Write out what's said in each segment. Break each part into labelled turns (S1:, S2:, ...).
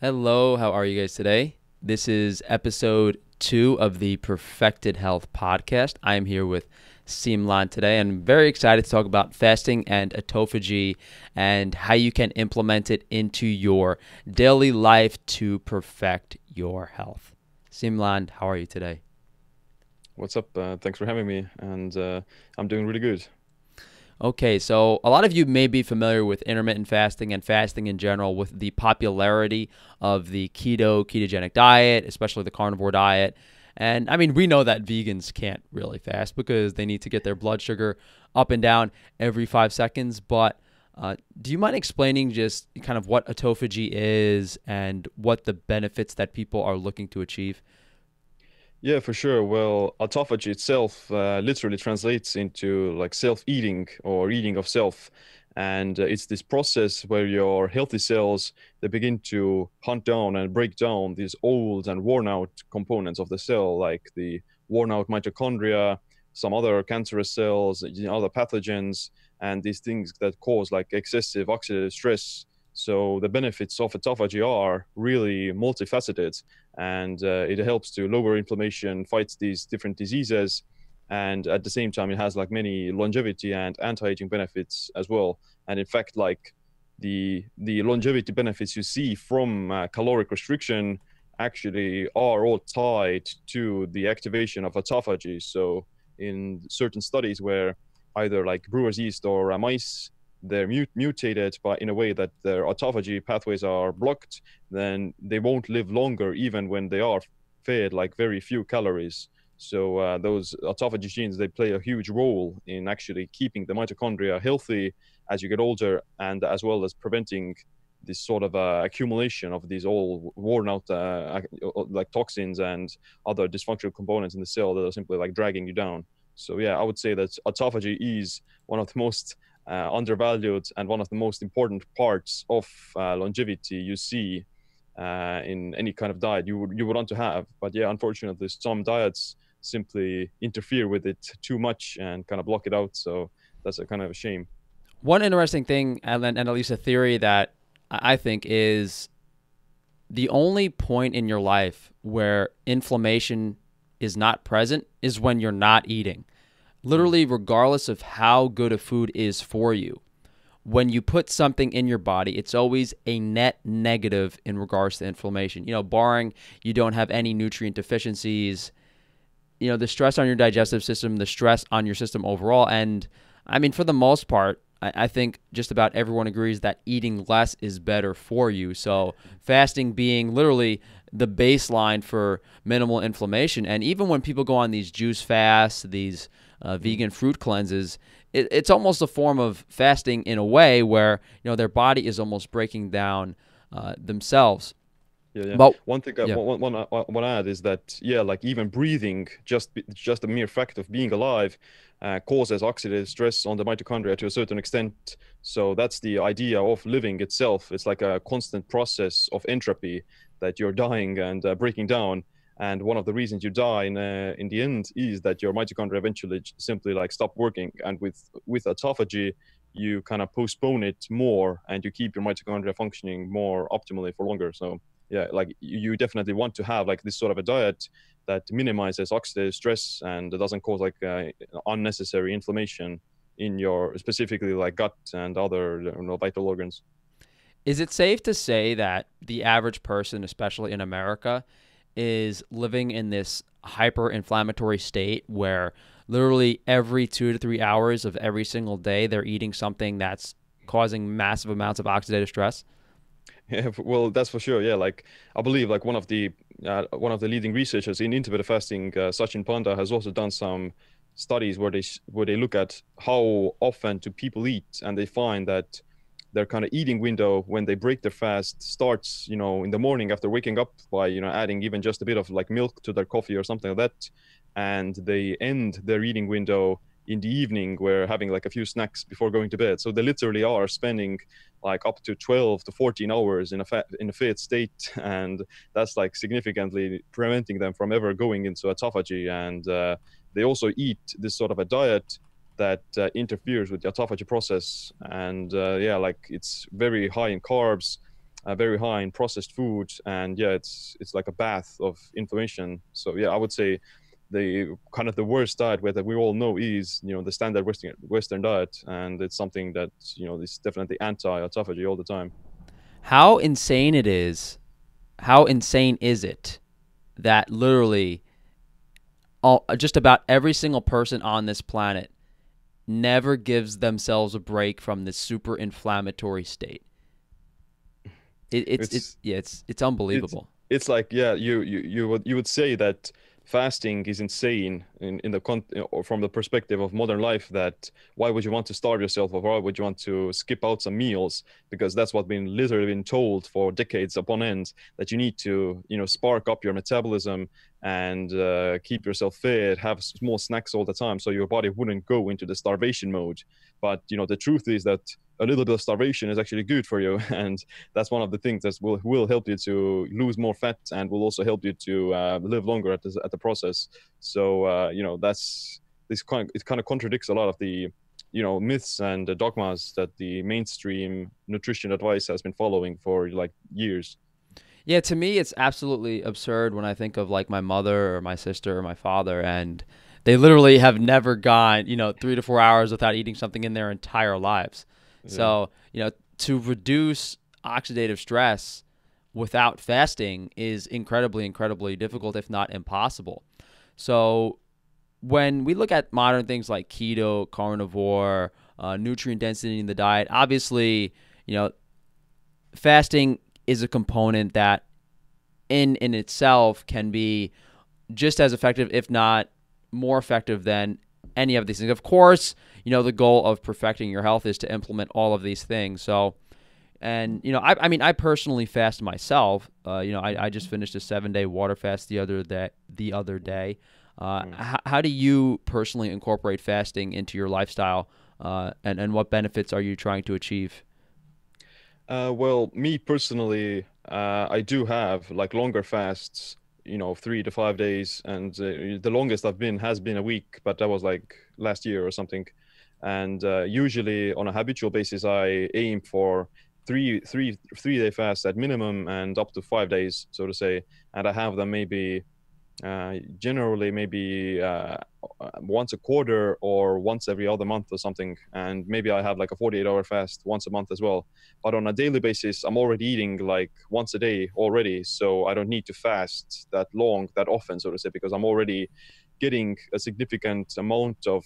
S1: Hello, how are you guys today? This is episode two of the Perfected Health podcast. I am here with Siim Land today and I'm very excited to talk about fasting and autophagy and how you can implement it into your daily life to perfect your health. Siim Land, how are you today?
S2: What's up? Uh, thanks for having me, and uh, I'm doing really good.
S1: Okay, so a lot of you may be familiar with intermittent fasting and fasting in general with the popularity of the keto, ketogenic diet, especially the carnivore diet. And I mean, we know that vegans can't really fast because they need to get their blood sugar up and down every five seconds. But uh, do you mind explaining just kind of what autophagy is and what the benefits that people are looking to achieve?
S2: Yeah, for sure. Well, autophagy itself uh, literally translates into like self-eating or eating of self. And uh, it's this process where your healthy cells, they begin to hunt down and break down these old and worn out components of the cell, like the worn out mitochondria, some other cancerous cells, you know, other pathogens, and these things that cause like excessive oxidative stress so the benefits of autophagy are really multifaceted, and uh, it helps to lower inflammation, fights these different diseases, and at the same time, it has like many longevity and anti-aging benefits as well. And in fact, like the the longevity benefits you see from uh, caloric restriction actually are all tied to the activation of autophagy. So in certain studies where either like brewer's yeast or mice they're mut- mutated but in a way that their autophagy pathways are blocked then they won't live longer even when they are fed like very few calories. So uh, those autophagy genes they play a huge role in actually keeping the mitochondria healthy as you get older and as well as preventing this sort of uh, accumulation of these all worn out uh, like toxins and other dysfunctional components in the cell that are simply like dragging you down. So yeah i would say that autophagy is one of the most uh, undervalued and one of the most important parts of uh, longevity you see uh, in any kind of diet you would you would want to have. But yeah, unfortunately, some diets simply interfere with it too much and kind of block it out. So that's a kind of a shame.
S1: One interesting thing, and, and at least a theory that I think is the only point in your life where inflammation is not present is when you're not eating literally regardless of how good a food is for you when you put something in your body it's always a net negative in regards to inflammation you know barring you don't have any nutrient deficiencies you know the stress on your digestive system the stress on your system overall and i mean for the most part I, think just about everyone agrees that eating less is better for you. So, fasting being literally the baseline for minimal inflammation. And even when people go on these juice fasts, these uh, vegan fruit cleanses, it, it's almost a form of fasting in a way where you know their body is almost breaking down uh, themselves.
S2: Yeah, yeah. But one thing I yeah. want, want, want to add is that yeah, like even breathing, just just the mere fact of being alive, uh, causes oxidative stress on the mitochondria to a certain extent. So that's the idea of living itself. It's like a constant process of entropy that you're dying and uh, breaking down and one of the reasons you die in uh, in the end is that your mitochondria eventually simply like stop working. And with with autophagy you kind of postpone it more and you keep your mitochondria functioning more optimally for longer. So yeah like you definitely want to have like this sort of a diet that minimizes oxidative stress and doesn't cause like uh, unnecessary inflammation in your specifically like gut and other you know, vital organs.
S1: Is it safe to say that the average person especially in america is living in this hyper inflammatory state where literally every two to three hours of every single day they're eating something that's causing massive amounts of oxidative stress?
S2: Yeah well that's for sure yeah like i believe like one of the uh, one of the leading researchers in intermittent fasting uh, Satchin Panda has also done some studies where they where they look at how often do people eat and they find that their kind of eating window when they break their fast starts you know in the morning after waking up by you know adding even just a bit of like milk to their coffee or something like that. And they end their eating window in the evening where having like a few snacks before going to bed. So they literally are spending like up to 12 to 14 hours in a fat in a fit state and that's like significantly preventing them from ever going into autophagy. And uh, they also eat this sort of a diet that uh, interferes with the autophagy process. And uh, yeah, like it's very high in carbs, uh, very high in processed food, and yeah, it's it's like a bath of inflammation. So yeah, I would say the kind of the worst diet where that we all know is you know the standard Western Western diet, and it's something that you know is definitely anti-autophagy all the time.
S1: How insane it is! How insane is it that literally, all, just about every single person on this planet never gives themselves a break from this super inflammatory state. It, it's, it's, it's yeah it's it's unbelievable.
S2: It's, it's like yeah you you you would you would say that fasting is insane in, in the con- from the perspective of modern life that why would you want to starve yourself or why would you want to skip out some meals? Because that's what been literally been told for decades upon end that you need to you know spark up your metabolism and uh, keep yourself fit have small snacks all the time so your body wouldn't go into the starvation mode. But you know the truth is that a little bit of starvation is actually good for you. And that's one of the things that will will help you to lose more fat and will also help you to uh, live longer at the, at the process. So uh, you know that's this kind of, it kind of contradicts a lot of the you know myths and dogmas that the mainstream nutrition advice has been following for like years.
S1: Yeah to me it's absolutely absurd when i think of like my mother or my sister or my father and they literally have never gone you know three to four hours without eating something in their entire lives so, you know, to reduce oxidative stress without fasting is incredibly, incredibly difficult, if not impossible. So, when we look at modern things like keto, carnivore, uh, nutrient density in the diet, obviously, you know, fasting is a component that in in itself can be just as effective, if not more effective than any of these things. Of course, you know, the goal of perfecting your health is to implement all of these things. So, and you know, I, I mean, I personally fast myself. Uh, you know, I, I just finished a seven day water fast the other day. The other day, uh, mm. h- how do you personally incorporate fasting into your lifestyle, uh, and and what benefits are you trying to achieve?
S2: Uh, well, me personally, uh, I do have like longer fasts you know three to five days and uh, the longest i've been has been a week but that was like last year or something. And uh, usually on a habitual basis i aim for three three three day fast at minimum and up to five days so to say. And i have them maybe uh, generally maybe uh, once a quarter or once every other month or something. And maybe i have like a 48 hour fast once a month as well. But on a daily basis i'm already eating like once a day already. So i don't need to fast that long that often so to say because i'm already getting a significant amount of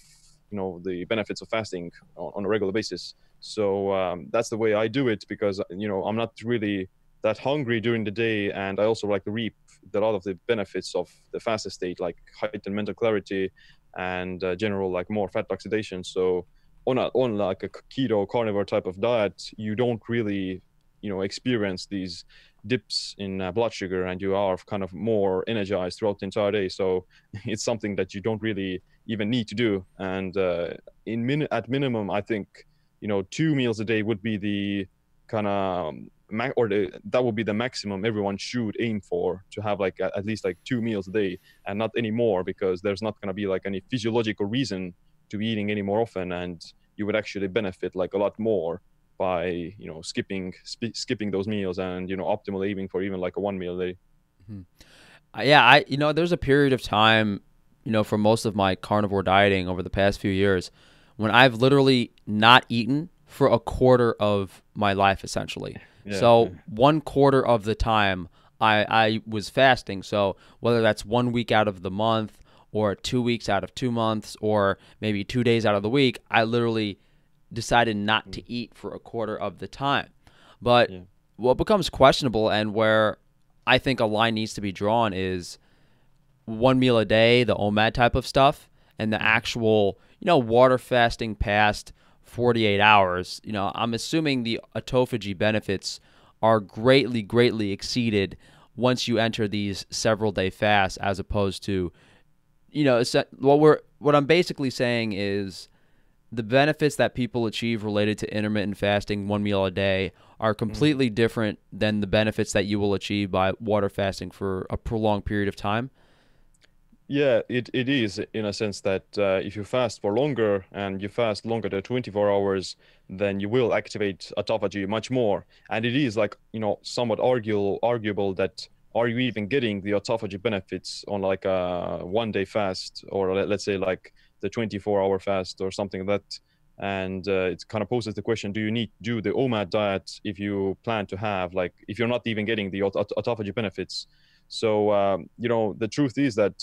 S2: you know the benefits of fasting on, on a regular basis. So um, that's the way i do it because you know i'm not really that hungry during the day. And i also like to reap a lot of the benefits of the fastest state like heightened mental clarity and uh, general like more fat oxidation. So on a on like a keto carnivore type of diet you don't really you know experience these dips in uh, blood sugar and you are kind of more energized throughout the entire day. So it's something that you don't really even need to do. And uh, in min- at minimum i think you know two meals a day would be the kind of ma- or the, that would be the maximum everyone should aim for to have like at least like two meals a day and not any more because there's not going to be like any physiological reason to be eating any more often and you would actually benefit like a lot more by you know skipping sp- skipping those meals and you know optimal aiming for even like a one meal a day
S1: mm-hmm. uh, yeah i you know there's a period of time you know for most of my carnivore dieting over the past few years when i've literally not eaten for a quarter of my life essentially so one quarter of the time I, I was fasting. So whether that's one week out of the month or two weeks out of two months or maybe two days out of the week, I literally decided not to mm. eat for a quarter of the time. But yeah. what becomes questionable and where I think a line needs to be drawn is one meal a day, the OMAD type of stuff, and the mm. actual, you know, water fasting past 48 hours, you know, I'm assuming the autophagy benefits are greatly, greatly exceeded once you enter these several day fasts, as opposed to, you know, what we're what I'm basically saying is the benefits that people achieve related to intermittent fasting, one meal a day, are mm-hmm. completely different than the benefits that you will achieve by water fasting for a prolonged period of time.
S2: Yeah, it, it is in a sense that uh, if you fast for longer and you fast longer than 24 hours, then you will activate autophagy much more. And it is like, you know, somewhat arguable, arguable that are you even getting the autophagy benefits on like a one day fast or let's say like the 24 hour fast or something like that? And uh, it kind of poses the question, do you need to do the OMAD diet if you plan to have like, if you're not even getting the aut- autophagy benefits? So, um, you know, the truth is that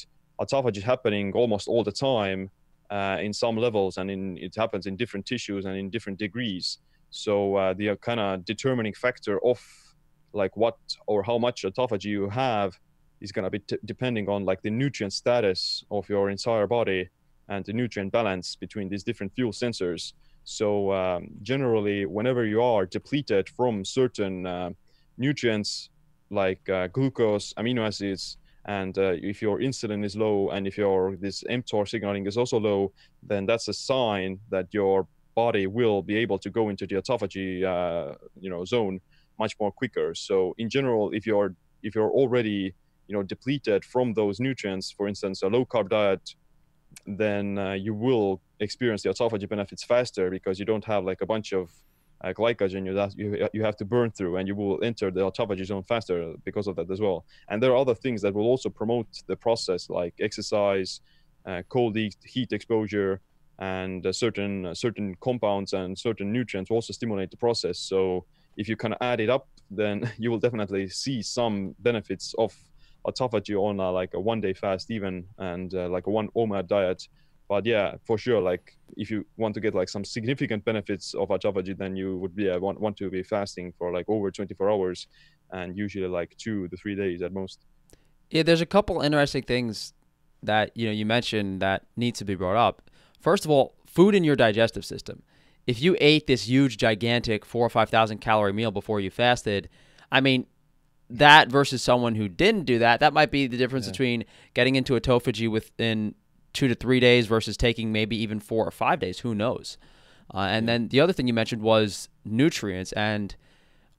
S2: autophagy is happening almost all the time uh, in some levels, and in, it happens in different tissues and in different degrees. So uh, the kind of determining factor of like what or how much autophagy you have is going to be t- depending on like the nutrient status of your entire body and the nutrient balance between these different fuel sensors. So um, generally, whenever you are depleted from certain uh, nutrients like uh, glucose, amino acids, and uh, if your insulin is low and if your this mTOR signaling is also low, then that's a sign that your body will be able to go into the autophagy uh, you know zone much more quicker. So in general, if you're if you're already you know depleted from those nutrients, for instance, a low carb diet, then uh, you will experience the autophagy benefits faster because you don't have like a bunch of uh, glycogen you, you, you have to burn through and you will enter the autophagy zone faster because of that as well. And there are other things that will also promote the process like exercise uh, cold heat exposure and uh, certain certain compounds and certain nutrients will also stimulate the process. So if you kind of add it up then you will definitely see some benefits of autophagy on like a one day fast even and uh, like a one OMAD diet but yeah, for sure, like if you want to get like some significant benefits of autophagy, then you would be uh, want, want to be fasting for like over 24 hours and usually like two to three days at most.
S1: Yeah, there's a couple interesting things that you know you mentioned that need to be brought up. First of all, food in your digestive system. If you ate this huge, gigantic four or five thousand calorie meal before you fasted, I mean, that versus someone who didn't do that, that might be the difference yeah. between getting into autophagy within two to three days versus taking maybe even four or five days. Who knows? Uh, and then the other thing you mentioned was nutrients. And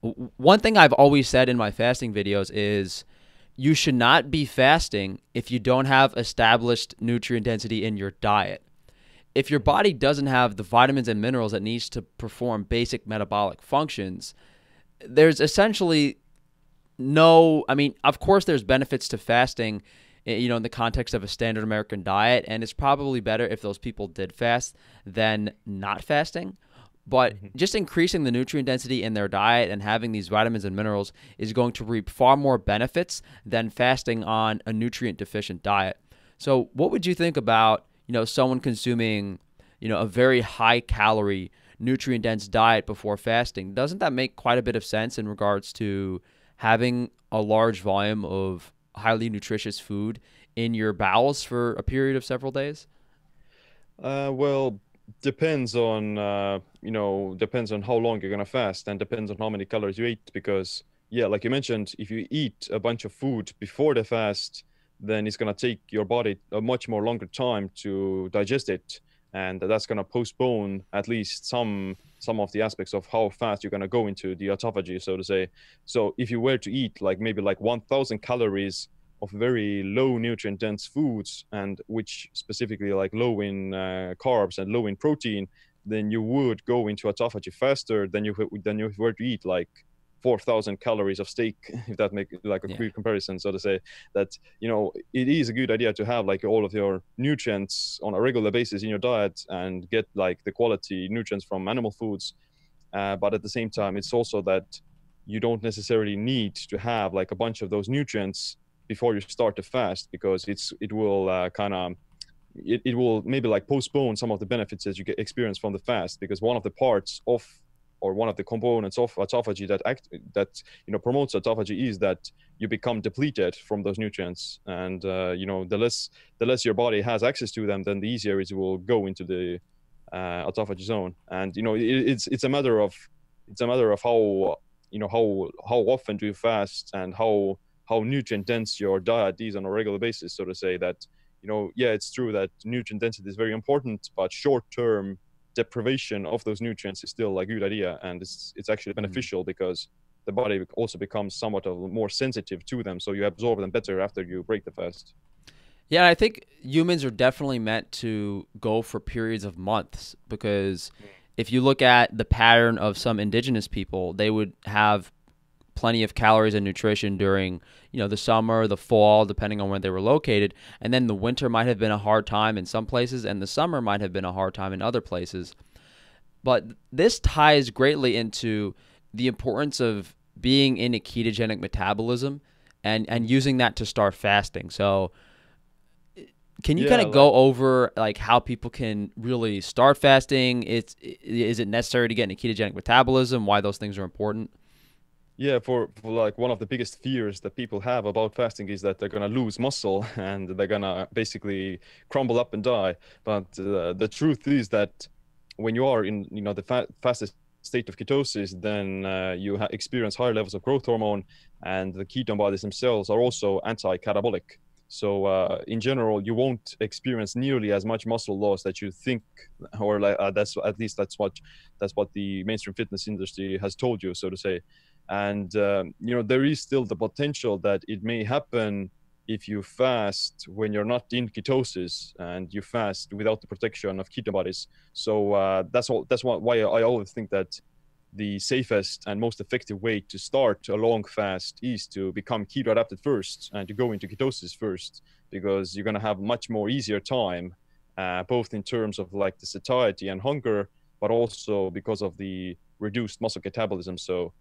S1: one thing I've always said in my fasting videos is you should not be fasting if you don't have established nutrient density in your diet. If your body doesn't have the vitamins and minerals it needs to perform basic metabolic functions, there's essentially no, I mean, of course, there's benefits to fasting you know, in the context of a standard American diet. And it's probably better if those people did fast than not fasting. But mm-hmm. just increasing the nutrient density in their diet and having these vitamins and minerals is going to reap far more benefits than fasting on a nutrient deficient diet. So, what would you think about, you know, someone consuming, you know, a very high calorie, nutrient dense diet before fasting? Doesn't that make quite a bit of sense in regards to having a large volume of highly nutritious food in your bowels for a period of several days?
S2: Uh, well, depends on uh, you know depends on how long you're gonna fast and depends on how many calories you eat because yeah like you mentioned if you eat a bunch of food before the fast then it's gonna take your body a much more longer time to digest it and that's gonna postpone at least some some of the aspects of how fast you're going to go into the autophagy, so to say. So if you were to eat like maybe like 1,000 calories of very low nutrient dense foods and which specifically like low in uh, carbs and low in protein, then you would go into autophagy faster than you would than you were to eat like 4,000 calories of steak, if that make like a yeah. quick comparison, so to say, that, you know, it is a good idea to have like all of your nutrients on a regular basis in your diet and get like the quality nutrients from animal foods. Uh, but at the same time, it's also that you don't necessarily need to have like a bunch of those nutrients before you start to fast because it's, it will uh, kind of, it, it will maybe like postpone some of the benefits that you get experience from the fast because one of the parts of or one of the components of autophagy that act that you know promotes autophagy is that you become depleted from those nutrients. And uh, you know the less the less your body has access to them then the easier it will go into the uh, autophagy zone. And you know it, it's it's a matter of it's a matter of how you know how how often do you fast and how how nutrient dense your diet is on a regular basis so to say that you know yeah it's true that nutrient density is very important but short term deprivation of those nutrients is still a good idea and it's it's actually mm. beneficial mm. because the body also becomes somewhat of more sensitive to them so you absorb them better after you break the fast
S1: Yeah, I think humans are definitely meant to go for periods of months because if you look at the pattern of some indigenous people, they would have plenty of calories and nutrition during you know the summer the fall depending on where they were located and then the winter might have been a hard time in some places and the summer might have been a hard time in other places but this ties greatly into the importance of being in a ketogenic metabolism and and using that to start fasting so can you
S2: Yeah,
S1: kind of
S2: like-
S1: go over like how people can really start fasting? It's is it necessary to get in a ketogenic metabolism? Why those things are important?
S2: Yeah, for, for like one of the biggest fears that people have about fasting is that they're gonna lose muscle and they're gonna basically crumble up and die. But uh, the truth is that when you are in you know the fa- fastest state of ketosis, then uh, you ha- experience higher levels of growth hormone, and the ketone bodies themselves are also anti-catabolic. So uh, in general, you won't experience nearly as much muscle loss that you think, or like uh, that's at least that's what that's what the mainstream fitness industry has told you, so to say and um, you know there is still the potential that it may happen if you fast when you're not in ketosis and you fast without the protection of ketone bodies. So uh, that's all that's why, why i always think that the safest and most effective way to start a long fast is to become keto adapted first and to go into ketosis first because you're going to have much more easier time uh, both in terms of like the satiety and hunger but also because of the reduced muscle catabolism. So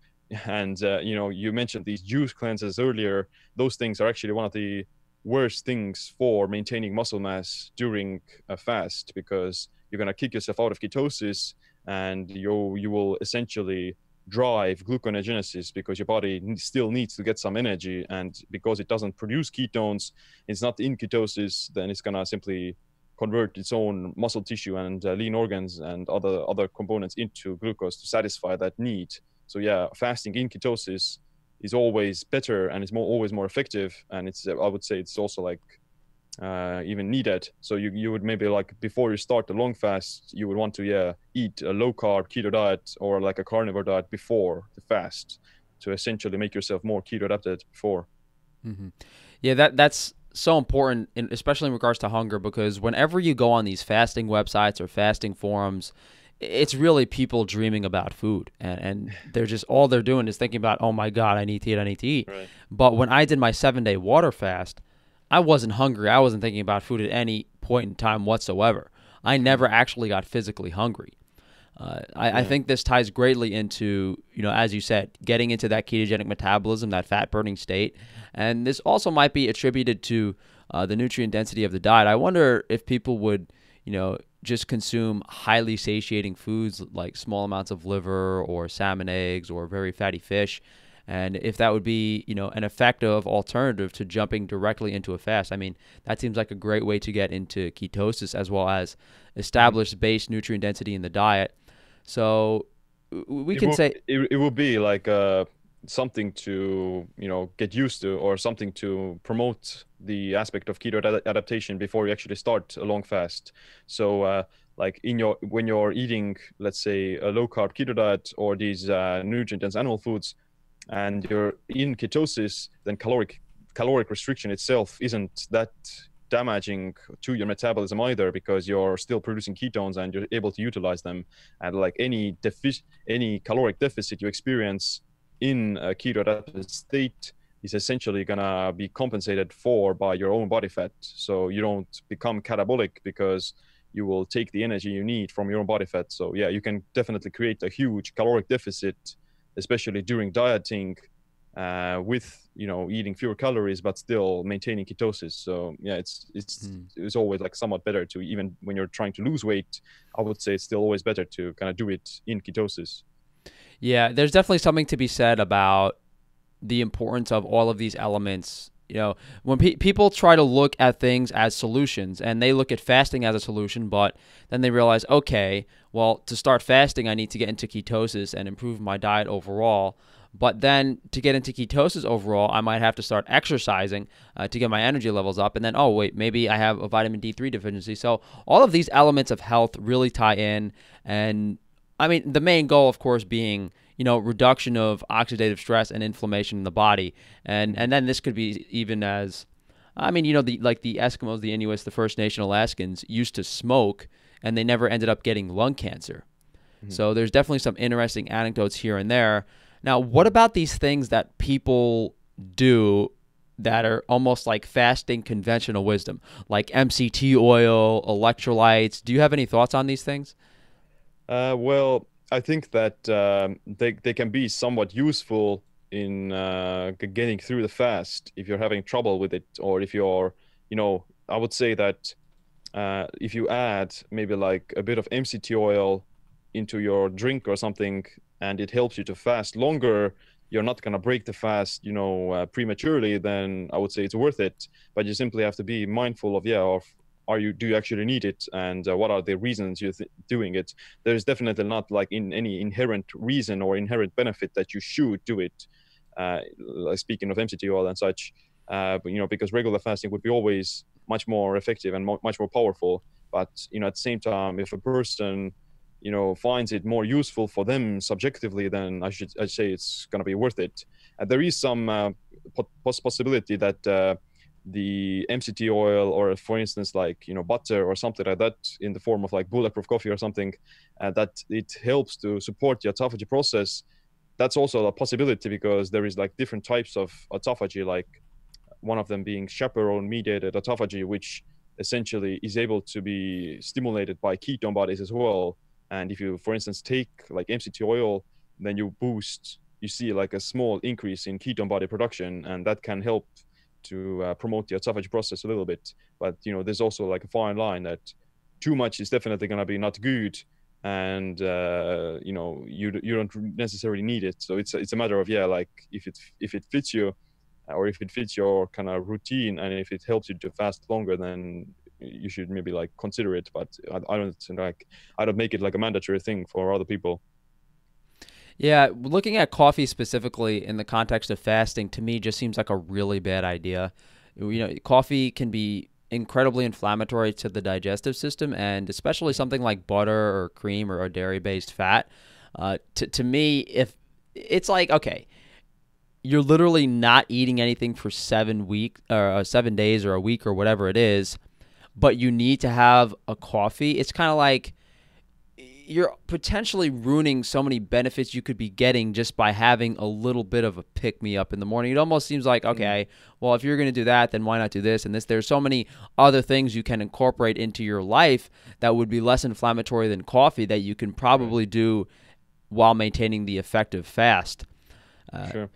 S2: and uh, you know you mentioned these juice cleanses earlier. Those things are actually one of the worst things for maintaining muscle mass during a fast because you're going to kick yourself out of ketosis and you you will essentially drive gluconeogenesis because your body still needs to get some energy. And because it doesn't produce ketones it's not in ketosis then it's going to simply convert its own muscle tissue and uh, lean organs and other other components into glucose to satisfy that need so yeah, fasting in ketosis is always better and it's more always more effective, and it's I would say it's also like uh, even needed. So you you would maybe like before you start the long fast, you would want to yeah eat a low carb keto diet or like a carnivore diet before the fast to essentially make yourself more keto adapted before.
S1: hmm Yeah, that that's so important, in, especially in regards to hunger, because whenever you go on these fasting websites or fasting forums, it's really people dreaming about food, and, and they're just all they're doing is thinking about, oh my god, I need to eat, I need to eat.
S2: Right.
S1: But when I did my seven day water fast, I wasn't hungry. I wasn't thinking about food at any point in time whatsoever. I never actually got physically hungry. Uh, I, I think this ties greatly into, you know, as you said, getting into that ketogenic metabolism, that fat burning state. And this also might be attributed to uh, the nutrient density of the diet. I wonder if people would, you know, just consume highly satiating foods like small amounts of liver or salmon eggs or very fatty fish. And if that would be, you know, an effective alternative to jumping directly into a fast, I mean, that seems like a great way to get into ketosis as well as establish base nutrient density in the diet. So we
S2: it
S1: can
S2: will,
S1: say,
S2: it, it will be like uh, something to you know get used to or something to promote the aspect of keto ad- adaptation before you actually start a long fast. So uh, like in your when you're eating let's say a low carb keto diet or these uh, nutrient dense animal foods and you're in ketosis then caloric caloric restriction itself isn't that damaging to your metabolism either because you're still producing ketones and you're able to utilize them. And like any deficit any caloric deficit you experience in a keto adapted state is essentially gonna be compensated for by your own body fat. So you don't become catabolic because you will take the energy you need from your own body fat. So yeah, you can definitely create a huge caloric deficit, especially during dieting, uh, with you know eating fewer calories but still maintaining ketosis. So yeah, it's it's
S1: Hmm.
S2: it's always like somewhat better to even when you're trying to lose weight. I would say it's still always better to kind of do it in ketosis.
S1: Yeah, there's definitely something to be said about the importance of all of these elements. You know, when pe- people try to look at things as solutions and they look at fasting as a solution, but then they realize, okay, well, to start fasting, I need to get into ketosis and improve my diet overall. But then to get into ketosis overall, I might have to start exercising uh, to get my energy levels up. And then, oh, wait, maybe I have a vitamin D3 deficiency. So all of these elements of health really tie in. And I mean, the main goal, of course, being you know reduction of oxidative stress and inflammation in the body, and and then this could be even as I mean, you know, the like the Eskimos, the Inuits, the First Nation Alaskans used to smoke, and they never ended up getting lung cancer. Mm-hmm. So there's definitely some interesting anecdotes here and there. Now, what about these things that people do that are almost like fasting conventional wisdom, like MCT oil, electrolytes? Do you have any thoughts on these things?
S2: Uh, well, I think that um, they they can be somewhat useful in uh, getting through the fast if you're having trouble with it, or if you're, you know, I would say that uh, if you add maybe like a bit of MCT oil into your drink or something, and it helps you to fast longer, you're not gonna break the fast, you know, uh, prematurely. Then I would say it's worth it. But you simply have to be mindful of yeah, of are you do you actually need it? And uh, what are the reasons you're th- doing it? There's definitely not like in any inherent reason or inherent benefit that you should do it uh, speaking of mct oil and such uh, but you know because regular fasting would be always much more effective and mo- much more powerful. But you know at the same time if a person you know finds it more useful for them subjectively then i should i say it's going to be worth it. And there is some uh, possibility that uh, the MCT oil or for instance like you know butter or something like that in the form of like bulletproof coffee or something uh, that it helps to support the autophagy process. That's also a possibility because there is like different types of autophagy like one of them being chaperone mediated autophagy which essentially is able to be stimulated by ketone bodies as well. And if you for instance take like MCT oil then you boost you see like a small increase in ketone body production and that can help to uh, promote the autophagy process a little bit. But you know, there's also like a fine line that too much is definitely going to be not good, and uh, you know, you you don't necessarily need it. So it's it's a matter of yeah, like if it if it fits you, or if it fits your kind of routine, and if it helps you to fast longer, then you should maybe like consider it. But I, I don't like I don't make it like a mandatory thing for other people.
S1: Yeah, looking at coffee specifically in the context of fasting to me just seems like a really bad idea. You know, coffee can be incredibly inflammatory to the digestive system, and especially something like butter or cream or a dairy based fat. Uh, to, to me, if it's like, okay, you're literally not eating anything for seven week or uh, seven days or a week or whatever it is, but you need to have a coffee. It's kind of like you're potentially ruining so many benefits you could be getting just by having a little bit of a pick me up in the morning. It almost seems like, mm-hmm. okay, well, if you're going to do that, then why not do this and this? There's so many other things you can incorporate into your life that would be less inflammatory than coffee that you can probably do while maintaining the effective fast.
S2: Uh, sure.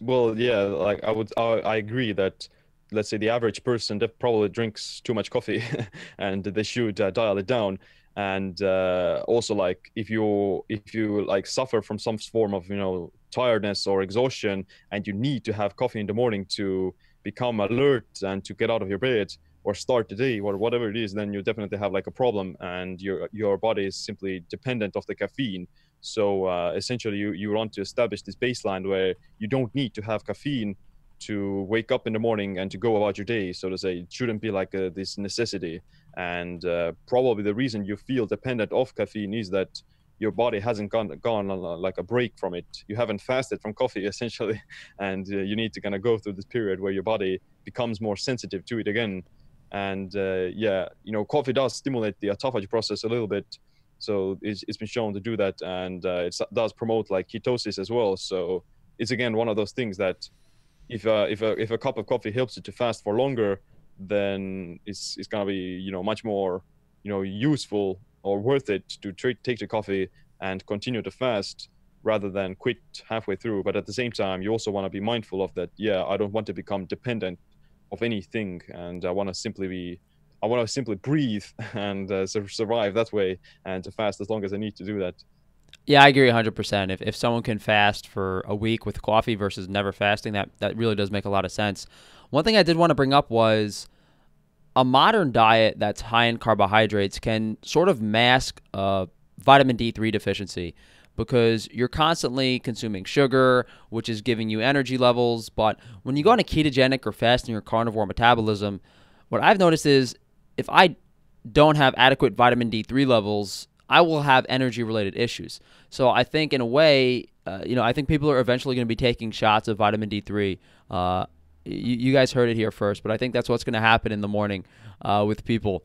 S2: Well, yeah, like I would, I, I agree that let's say the average person that probably drinks too much coffee and they should uh, dial it down and uh, also like if you if you like suffer from some form of you know tiredness or exhaustion and you need to have coffee in the morning to become alert and to get out of your bed or start the day or whatever it is then you definitely have like a problem and your your body is simply dependent of the caffeine. So uh, essentially you, you want to establish this baseline where you don't need to have caffeine to wake up in the morning and to go about your day so to say. It shouldn't be like a, this necessity and uh, probably the reason you feel dependent of caffeine is that your body hasn't gone gone on a, like a break from it. You haven't fasted from coffee essentially and uh, you need to kind of go through this period where your body becomes more sensitive to it again. And uh, yeah you know coffee does stimulate the autophagy process a little bit. So it's, it's been shown to do that and uh, it does promote like ketosis as well. So it's again one of those things that if uh, if a, if a cup of coffee helps you to fast for longer, then it's it's gonna be you know much more you know useful or worth it to take the coffee and continue to fast rather than quit halfway through. But at the same time, you also want to be mindful of that. Yeah, I don't want to become dependent of anything, and I want to simply be I want to simply breathe and uh, survive that way and to fast as long as I need to do that.
S1: Yeah, I agree 100%. If, if someone can fast for a week with coffee versus never fasting, that, that really does make a lot of sense. One thing I did want to bring up was a modern diet that's high in carbohydrates can sort of mask a vitamin D3 deficiency because you're constantly consuming sugar, which is giving you energy levels. But when you go on a ketogenic or fasting or carnivore metabolism, what I've noticed is if I don't have adequate vitamin D3 levels, I will have energy related issues. So I think in a way, uh, you know, I think people are eventually going to be taking shots of vitamin D3. Uh, you, you guys heard it here first, but I think that's what's going to happen in the morning uh, with people.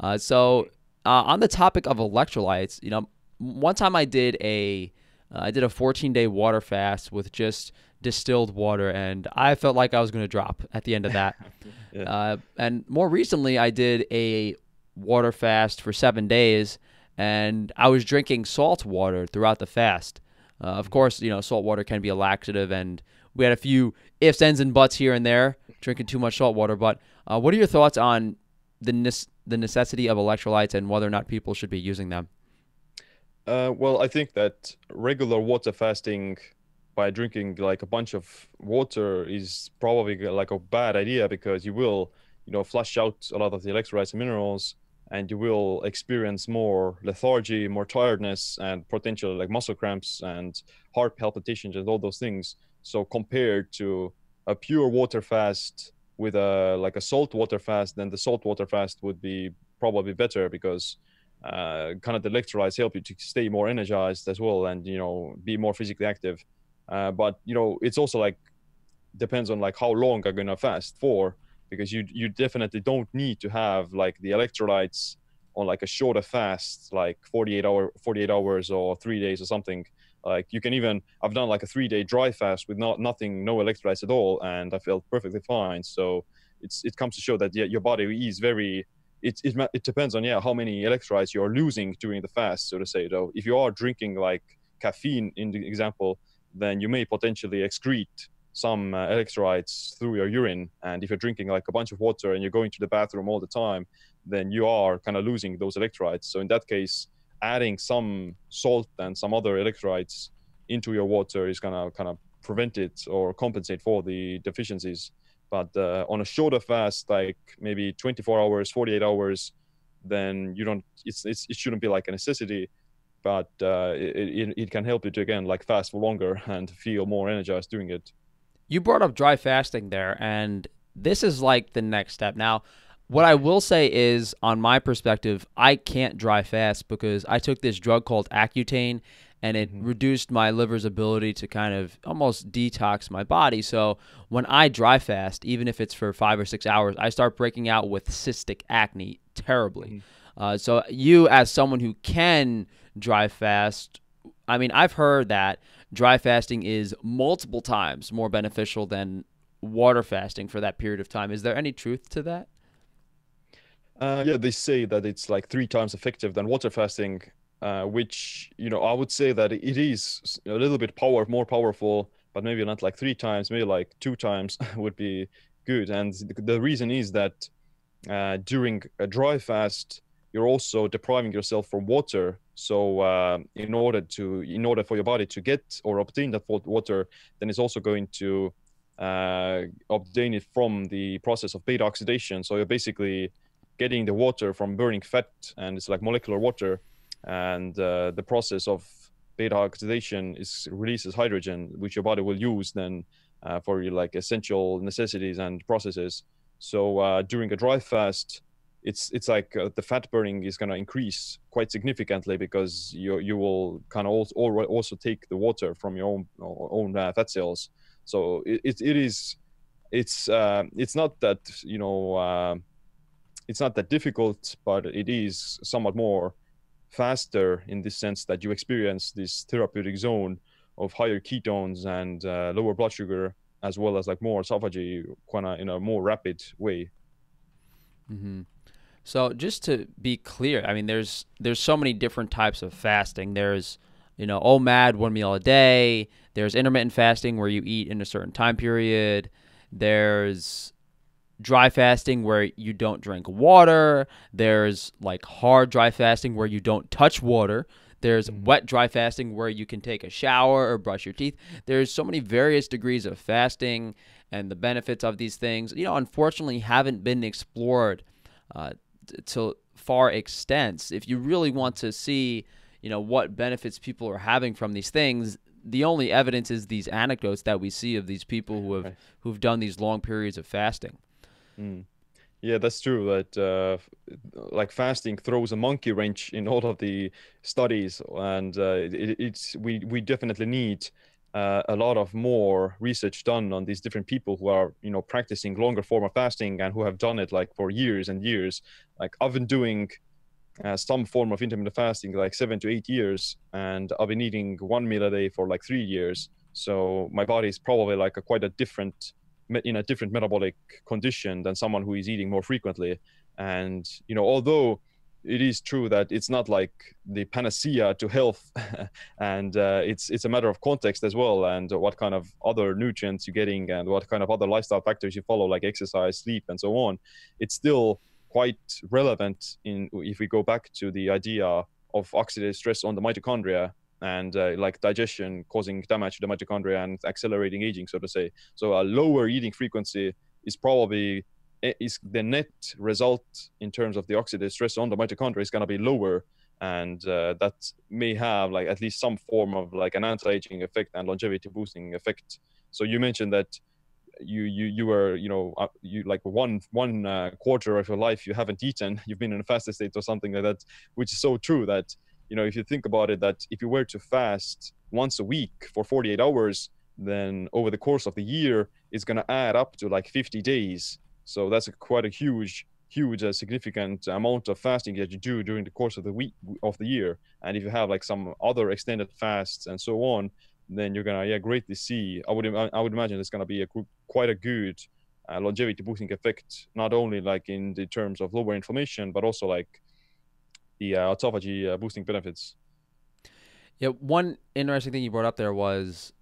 S1: Uh, so uh, on the topic of electrolytes, you know, one time I did a uh, I did a 14 day water fast with just distilled water, and I felt like I was going to drop at the end of that. yeah. uh, and more recently, I did a water fast for seven days, and I was drinking salt water throughout the fast. Uh, of course, you know, salt water can be a laxative, and we had a few ifs, ends, and buts here and there, drinking too much salt water. But uh, what are your thoughts on the ne- the necessity of electrolytes and whether or not people should be using them?
S2: Uh, well, I think that regular water fasting by drinking like a bunch of water is probably like a bad idea because you will, you know, flush out a lot of the electrolytes and minerals, and you will experience more lethargy, more tiredness, and potential like muscle cramps and heart palpitations and all those things. So compared to a pure water fast with a like a salt water fast, then the salt water fast would be probably better because uh, kind of the electrolytes help you to stay more energized as well and you know be more physically active. Uh, but you know it's also like depends on like how long i'm gonna fast for because you you definitely don't need to have like the electrolytes on like a shorter fast like 48 hour 48 hours or three days or something like you can even i've done like a three day dry fast with not nothing no electrolytes at all and i felt perfectly fine. So it's it comes to show that yeah, your body is very it, it, it depends on yeah how many electrolytes you're losing during the fast so to say. Though if you are drinking like caffeine in the example then you may potentially excrete some uh, electrolytes through your urine. And if you're drinking like a bunch of water and you're going to the bathroom all the time then you are kind of losing those electrolytes. So in that case adding some salt and some other electrolytes into your water is going to kind of prevent it or compensate for the deficiencies but uh, on a shorter fast, like maybe 24 hours, 48 hours, then you don't. It's, it's it shouldn't be like a necessity, but uh, it, it it can help you to again like fast for longer and feel more energized doing it.
S1: You brought up dry fasting there, and this is like the next step. Now, what I will say is, on my perspective, I can't dry fast because I took this drug called Accutane, and it mm-hmm. reduced my liver's ability to kind of almost detox my body. So when I dry fast, even if it's for five or six hours, I start breaking out with cystic acne terribly. Mm-hmm. Uh, so you, as someone who can dry fast, I mean, I've heard that dry fasting is multiple times more beneficial than water fasting for that period of time. Is there any truth to that?
S2: Uh, yeah, they say that it's like three times effective than water fasting uh, which you know I would say that it is a little bit power more powerful, but maybe not like three times, maybe like two times would be good. And the reason is that uh, during a dry fast, you're also depriving yourself from water. So uh, in order to in order for your body to get or obtain that water, then it's also going to uh, obtain it from the process of beta oxidation. So you're basically getting the water from burning fat, and it's like molecular water and uh, the process of beta oxidation is releases hydrogen, which your body will use then uh, for your like essential necessities and processes. So uh, during a dry fast, it's it's like uh, the fat burning is going to increase quite significantly because you you will kind of also also take the water from your own own uh, fat cells. So it, it, it is it's uh, it's not that you know it's not that difficult, but it is somewhat more faster in this sense that you experience this therapeutic zone of higher ketones and uh, lower blood sugar as well as like more autophagy kind of in a more rapid way.
S1: Mm-hmm. so just to be clear i mean there's there's so many different types of fasting. There's you know omad one meal a day. There's intermittent fasting where you eat in a certain time period. There's dry fasting where you don't drink water. There's like hard dry fasting where you don't touch water. There's mm-hmm. wet dry fasting where you can take a shower or brush your teeth. There's so many various degrees of fasting and the benefits of these things, you know, unfortunately haven't been explored uh, to far extents. If you really want to see, you know, what benefits people are having from these things, the only evidence is these anecdotes that we see of these people who have who've done these long periods of fasting.
S2: Mm. Yeah, that's true. That uh, like fasting throws a monkey wrench in all of the studies, and uh, it, it's we we definitely need uh, a lot of more research done on these different people who are you know practicing longer form of fasting and who have done it like for years and years like i've been doing uh, some form of intermittent fasting like seven to eight years and i've been eating one meal a day for like three years so my body is probably like a quite a different in a different metabolic condition than someone who is eating more frequently. And you know although it is true that it's not like the panacea to health and uh, it's it's a matter of context as well and what kind of other nutrients you're getting and what kind of other lifestyle factors you follow like exercise sleep and so on it's still quite relevant in if we go back to the idea of oxidative stress on the mitochondria and uh, like digestion causing damage to the mitochondria and accelerating aging so to say. So a lower eating frequency is probably is the net result in terms of the oxidative stress on the mitochondria is going to be lower and uh, that may have like at least some form of like an anti-aging effect and longevity boosting effect. So you mentioned that you you you were you know uh, you like one one uh, quarter of your life you haven't eaten. You've been in a fasted state or something like that which is so true that you know if you think about it that if you were to fast once a week for 48 hours then over the course of the year it's going to add up to like 50 days so that's a, quite a huge, huge, uh, significant amount of fasting that you do during the course of the week of the year. And if you have like some other extended fasts and so on, then you're gonna yeah greatly see. I would I would imagine it's gonna be a quite a good uh, longevity boosting effect, not only like in the terms of lower inflammation, but also like the uh, autophagy uh, boosting benefits.
S1: Yeah, one interesting thing you brought up there was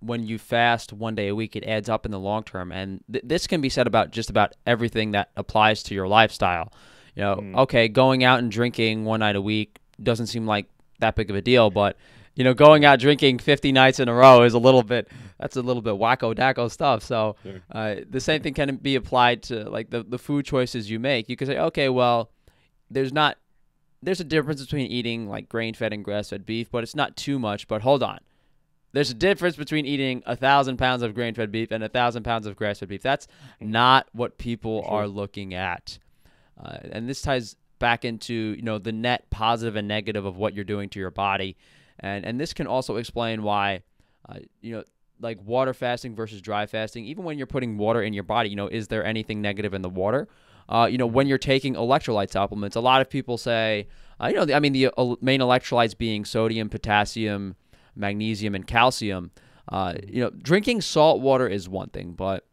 S1: when you fast one day a week, it adds up in the long term. And th- this can be said about just about everything that applies to your lifestyle. You know, mm. okay, going out and drinking one night a week doesn't seem like that big of a deal, but you know, going out drinking 50 nights in a row is a little bit that's a little bit wacko dacko stuff. So uh, the same thing can be applied to like the the food choices you make. You can say, okay, well, there's not there's a difference between eating like grain fed and grass fed beef, but it's not too much. But hold on, there's a difference between eating a thousand pounds of grain fed beef and a thousand pounds of grass fed beef. That's not what people are looking at. Uh, and this ties back into you know the net positive and negative of what you're doing to your body, and and this can also explain why, uh, you know, like water fasting versus dry fasting. Even when you're putting water in your body, you know, is there anything negative in the water? Uh, you know, when you're taking electrolyte supplements, a lot of people say, uh, you know, I mean, the uh, main electrolytes being sodium, potassium magnesium, and calcium. Uh, you know, drinking salt water is one thing, but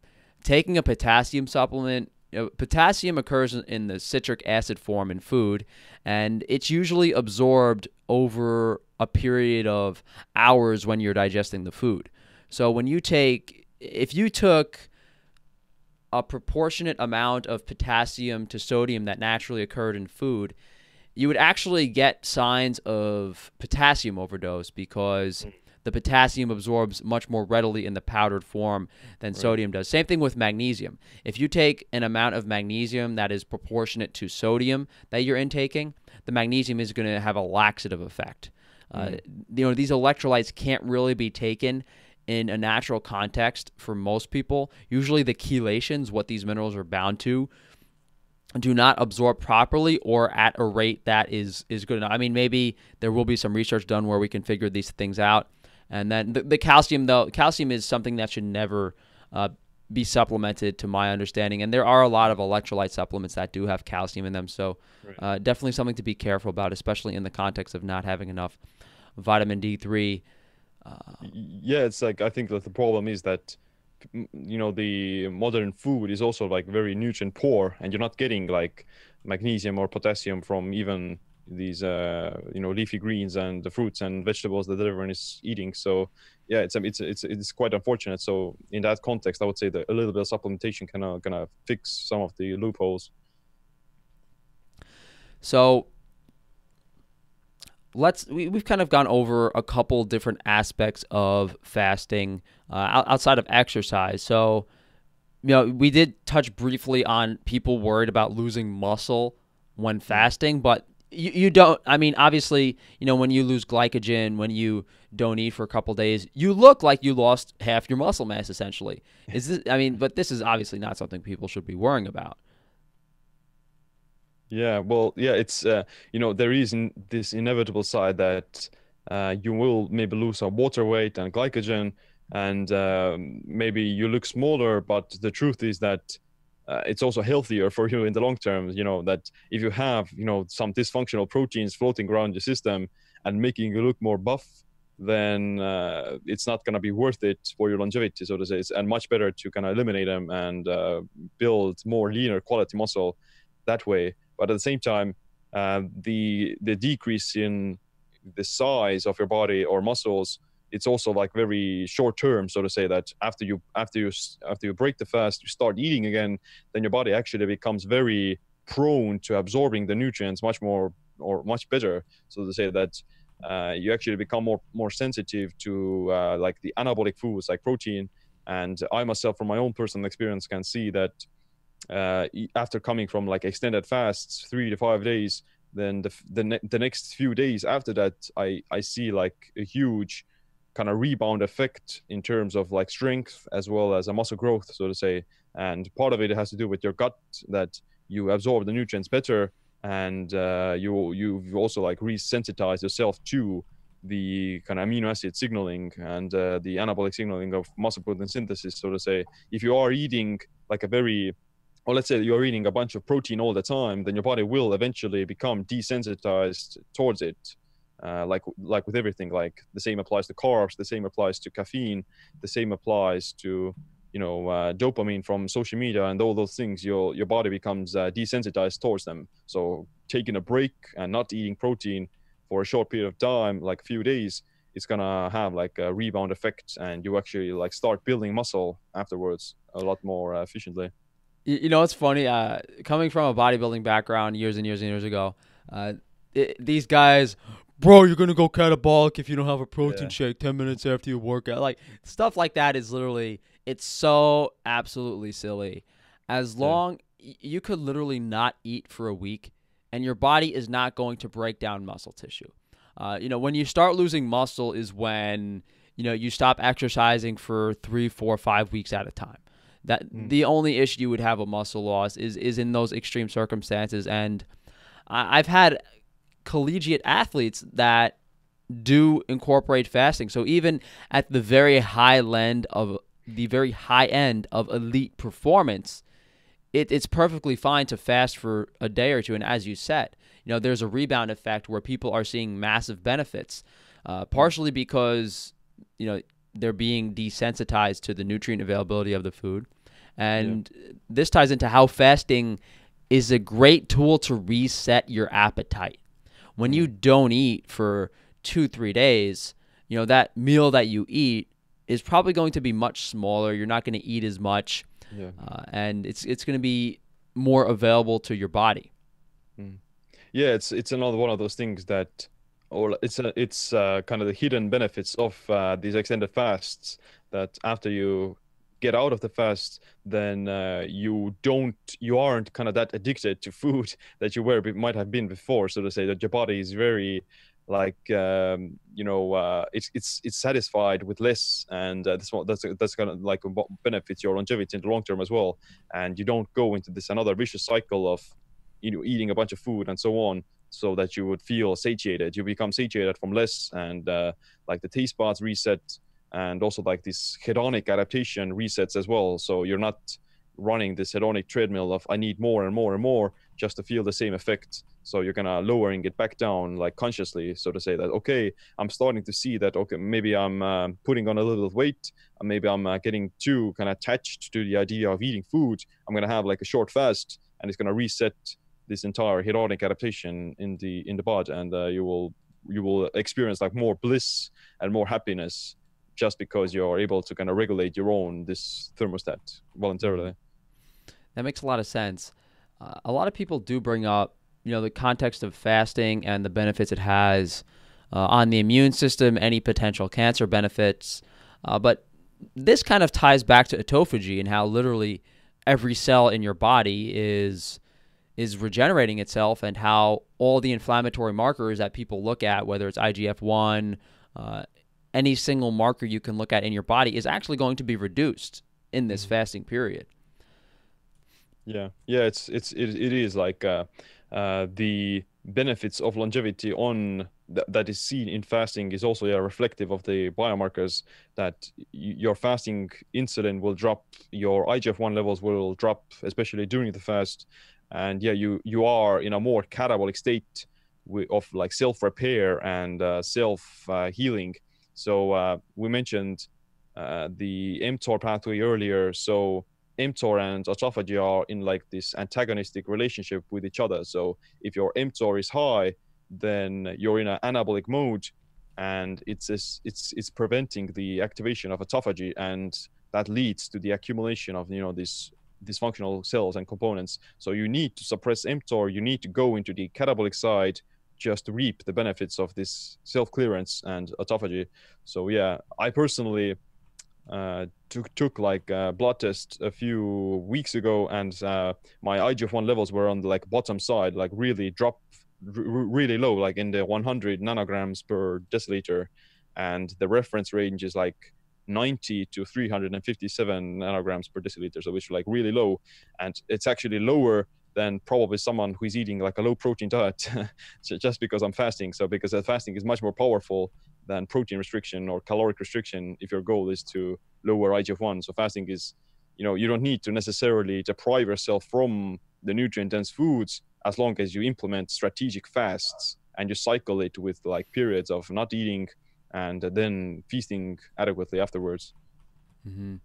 S1: taking a potassium supplement, you know, potassium occurs in the citric acid form in food, and it's usually absorbed over a period of hours when you're digesting the food. So when you take, if you took a proportionate amount of potassium to sodium that naturally occurred in food, you would actually get signs of potassium overdose because mm. the potassium absorbs much more readily in the powdered form than right. sodium does. Same thing with magnesium. If you take an amount of magnesium that is proportionate to sodium that you're intaking, the magnesium is going to have a laxative effect. Mm. Uh, you know, these electrolytes can't really be taken in a natural context for most people. Usually, the chelations, what these minerals are bound to, do not absorb properly or at a rate that is is good enough. I mean, maybe there will be some research done where we can figure these things out. And then the, the calcium, though, calcium is something that should never uh, be supplemented, to my understanding. And there are a lot of electrolyte supplements that do have calcium in them, so uh, definitely something to be careful about, especially in the context of not having enough vitamin D three.
S2: Uh, yeah, it's like I think that the problem is that you know the modern food is also like very nutrient poor and you're not getting like magnesium or potassium from even these uh, you know leafy greens and the fruits and vegetables that everyone is eating. So yeah it's it's it's it's quite unfortunate. So in that context i would say that a little bit of supplementation can uh, gonna fix some of the loopholes.
S1: So let's we, we've kind of gone over a couple different aspects of fasting uh, outside of exercise. So you know we did touch briefly on people worried about losing muscle when fasting but you, you don't i mean obviously you know when you lose glycogen when you don't eat for a couple days you look like you lost half your muscle mass essentially. Is this i mean but this is obviously not something people should be worrying about
S2: yeah, well, yeah, it's uh, you know there is in this inevitable side that uh, you will maybe lose some water weight and glycogen, and um, maybe you look smaller. But the truth is that uh, it's also healthier for you in the long term. You know that if you have you know some dysfunctional proteins floating around your system and making you look more buff, then uh, it's not going to be worth it for your longevity, so to say. It's, and much better to kind of eliminate them and uh, build more leaner quality muscle that way. But at the same time, uh, the the decrease in the size of your body or muscles it's also like very short term so to say that after you after you after you break the fast you start eating again then your body actually becomes very prone to absorbing the nutrients much more or much better so to say that uh, you actually become more more sensitive to uh, like the anabolic foods like protein. And i myself from my own personal experience can see that uh, after coming from like extended fasts three to five days then the the, ne- the next few days after that i i see like a huge kind of rebound effect in terms of like strength as well as a muscle growth, so to say. And part of it has to do with your gut that you absorb the nutrients better, and uh, you you've also like resensitized yourself to the kind of amino acid signaling and uh, the anabolic signaling of muscle protein synthesis, so to say. If you are eating like a very or let's say you're eating a bunch of protein all the time, then your body will eventually become desensitized towards it. Uh, like like with everything like the same applies to carbs the same applies to caffeine the same applies to you know uh, dopamine from social media and all those things your your body becomes uh, desensitized towards them. So taking a break and not eating protein for a short period of time like a few days it's gonna have like a rebound effect and you actually like start building muscle afterwards a lot more efficiently
S1: you know it's funny uh, coming from a bodybuilding background years and years and years ago uh, it, these guys bro, you're gonna go catabolic if you don't have a protein yeah. shake ten minutes after you work out. Like stuff like that is literally it's so absolutely silly. As long yeah. you could literally not eat for a week, and your body is not going to break down muscle tissue. Uh, you know, when you start losing muscle is when you know you stop exercising for three, four, five weeks at a time. That mm. the only issue you would have with muscle loss is is in those extreme circumstances, and I've had collegiate athletes that do incorporate fasting. So even at the very high end of the very high end of elite performance, it, it's perfectly fine to fast for a day or two. And as you said, you know, there's a rebound effect where people are seeing massive benefits, uh, partially because you know they're being desensitized to the nutrient availability of the food, and yeah. this ties into how fasting is a great tool to reset your appetite. When you don't eat for two, three days, you know, that meal that you eat is probably going to be much smaller. You're not going to eat as much. Yeah. Uh, and it's it's going to be more available to your body.
S2: Mm. Yeah, it's it's another one of those things that or it's a, it's uh, kind of the hidden benefits of uh, these extended fasts that after you get out of the fast, then uh, you don't, you aren't kind of that addicted to food that you were might have been before. So to say that your body is very like um, you know uh, it's it's it's satisfied with less and uh, that's what that's that's gonna like what benefits your longevity in the long term as well and you don't go into this another vicious cycle of you know eating a bunch of food and so on so that you would feel satiated you become satiated from less and uh, like the taste buds reset and also like this hedonic adaptation resets as well. So you're not running this hedonic treadmill of i need more and more and more just to feel the same effect. So you're gonna lowering it back down like consciously so to say that okay i'm starting to see that okay maybe i'm uh, putting on a little weight maybe i'm uh, getting too kind of attached to the idea of eating food. I'm gonna have like a short fast and it's gonna reset this entire hedonic adaptation in the in the body and uh, you will you will experience like more bliss and more happiness just because you're able to kind of regulate your own this thermostat voluntarily.
S1: That makes a lot of sense. Uh, a lot of people do bring up, you know, the context of fasting and the benefits it has uh, on the immune system, any potential cancer benefits. Uh, but this kind of ties back to autophagy and how literally every cell in your body is is regenerating itself and how all the inflammatory markers that people look at, whether it's IGF 1, uh, any single marker you can look at in your body is actually going to be reduced in this mm-hmm. fasting period.
S2: Yeah, yeah, it's it's it, it is like uh, uh, the benefits of longevity on th- that is seen in fasting is also yeah, reflective of the biomarkers that y- your fasting insulin will drop your igf-1 levels will drop especially during the fast and yeah you you are in a more catabolic state of like self repair and uh, self uh, healing so uh, we mentioned uh, the mTOR pathway earlier so mTOR and autophagy are in like this antagonistic relationship with each other. So if your mTOR is high, then you're in an anabolic mode, and it's it's it's preventing the activation of autophagy, and that leads to the accumulation of you know these dysfunctional cells and components. So you need to suppress mTOR. You need to go into the catabolic side just reap the benefits of this self clearance and autophagy. So yeah, I personally uh, took took like a blood test a few weeks ago, and uh, my IGF-1 levels were on the like bottom side, like really drop r- really low, like in the 100 nanograms per deciliter, and the reference range is like 90 to 357 nanograms per deciliter, so which like really low, and it's actually lower than probably someone who's eating like a low protein diet just because I'm fasting. So because fasting is much more powerful than protein restriction or caloric restriction if your goal is to lower IGF-1. So fasting is, you know, you don't need to necessarily deprive yourself from the nutrient dense foods as long as you implement strategic fasts and you cycle it with like periods of not eating and then feasting adequately afterwards.
S1: Mm-hmm.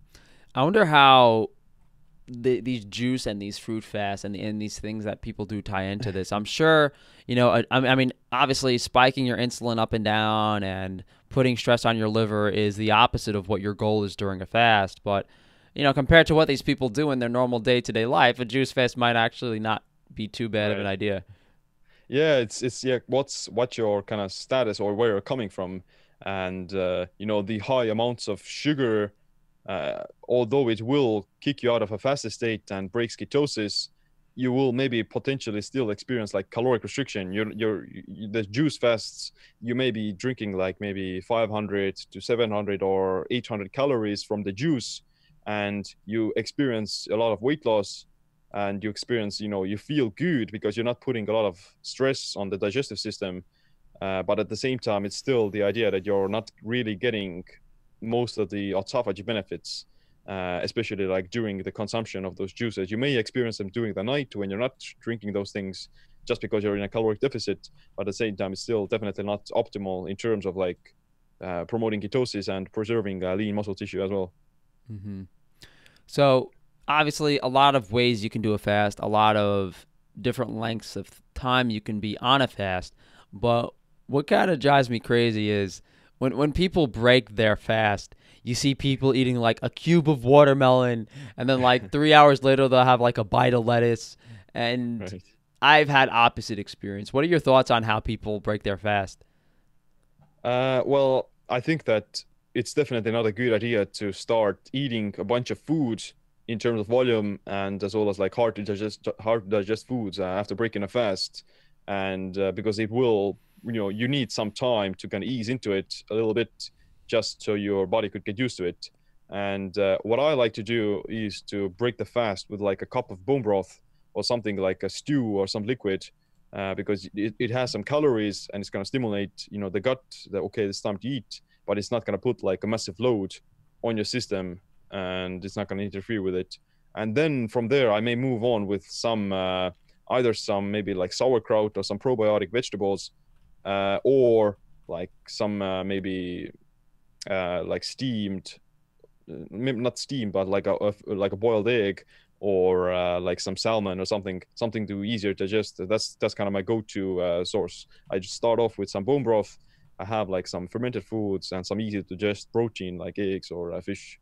S1: I wonder how the, these juice and these fruit fasts and, and these things that people do tie into this. I'm sure, you know, I, I mean, obviously spiking your insulin up and down and putting stress on your liver is the opposite of what your goal is during a fast. But, you know, compared to what these people do in their normal day to day life, a juice fast might actually not be too bad right. of an idea.
S2: Yeah, it's it's yeah, what's what your kind of status or where you're coming from, and uh, you know the high amounts of sugar uh, although it will kick you out of a fasted state and breaks ketosis, you will maybe potentially still experience like caloric restriction. You're, you're, you, the juice fasts, you may be drinking like maybe 500 to 700 or 800 calories from the juice, and you experience a lot of weight loss and you experience, you know, you feel good because you're not putting a lot of stress on the digestive system. Uh, but at the same time, it's still the idea that you're not really getting most of the autophagy benefits, uh, especially like during the consumption of those juices. You may experience them during the night when you're not drinking those things just because you're in a caloric deficit, but at the same time, it's still definitely not optimal in terms of like uh, promoting ketosis and preserving uh, lean muscle tissue as well.
S1: Mm-hmm. So, obviously, a lot of ways you can do a fast, a lot of different lengths of time you can be on a fast, but what kind of drives me crazy is when when people break their fast, you see people eating like a cube of watermelon, and then like three hours later they'll have like a bite of lettuce. And right. I've had opposite experience. What are your thoughts on how people break their fast?
S2: Uh, well, I think that it's definitely not a good idea to start eating a bunch of food in terms of volume and as well as like hard to digest hard to digest foods uh, after breaking a fast and uh, because it will you know you need some time to kind of ease into it a little bit just so your body could get used to it. And uh, what i like to do is to break the fast with like a cup of bone broth or something like a stew or some liquid uh, because it, it has some calories and it's going to stimulate you know the gut that okay it's time to eat but it's not going to put like a massive load on your system and it's not going to interfere with it. And then from there i may move on with some uh, either some maybe like sauerkraut or some probiotic vegetables uh, or like some uh, maybe uh, like steamed, uh, not steamed, but like a, a like a boiled egg or uh, like some salmon or something, something to easier to digest. That's that's kind of my go-to uh, source. I just start off with some bone broth. I have like some fermented foods and some easy to digest protein like eggs or uh, fish.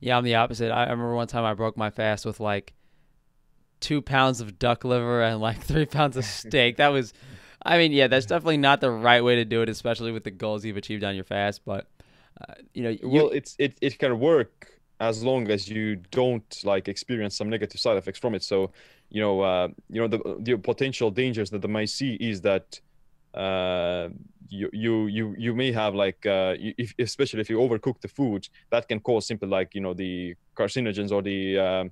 S1: Yeah, I'm the opposite. I remember one time I broke my fast with like two pounds of duck liver and like three pounds of steak. That was I mean, yeah, that's definitely not the right way to do it, especially with the goals you've achieved on your fast. But uh, you know, you,
S2: well, it's it it can work as long as you don't like experience some negative side effects from it. So, you know, uh, you know the the potential dangers that they might see is that uh, you you you you may have like uh, if, especially if you overcook the food, that can cause simply like you know the carcinogens or the uh,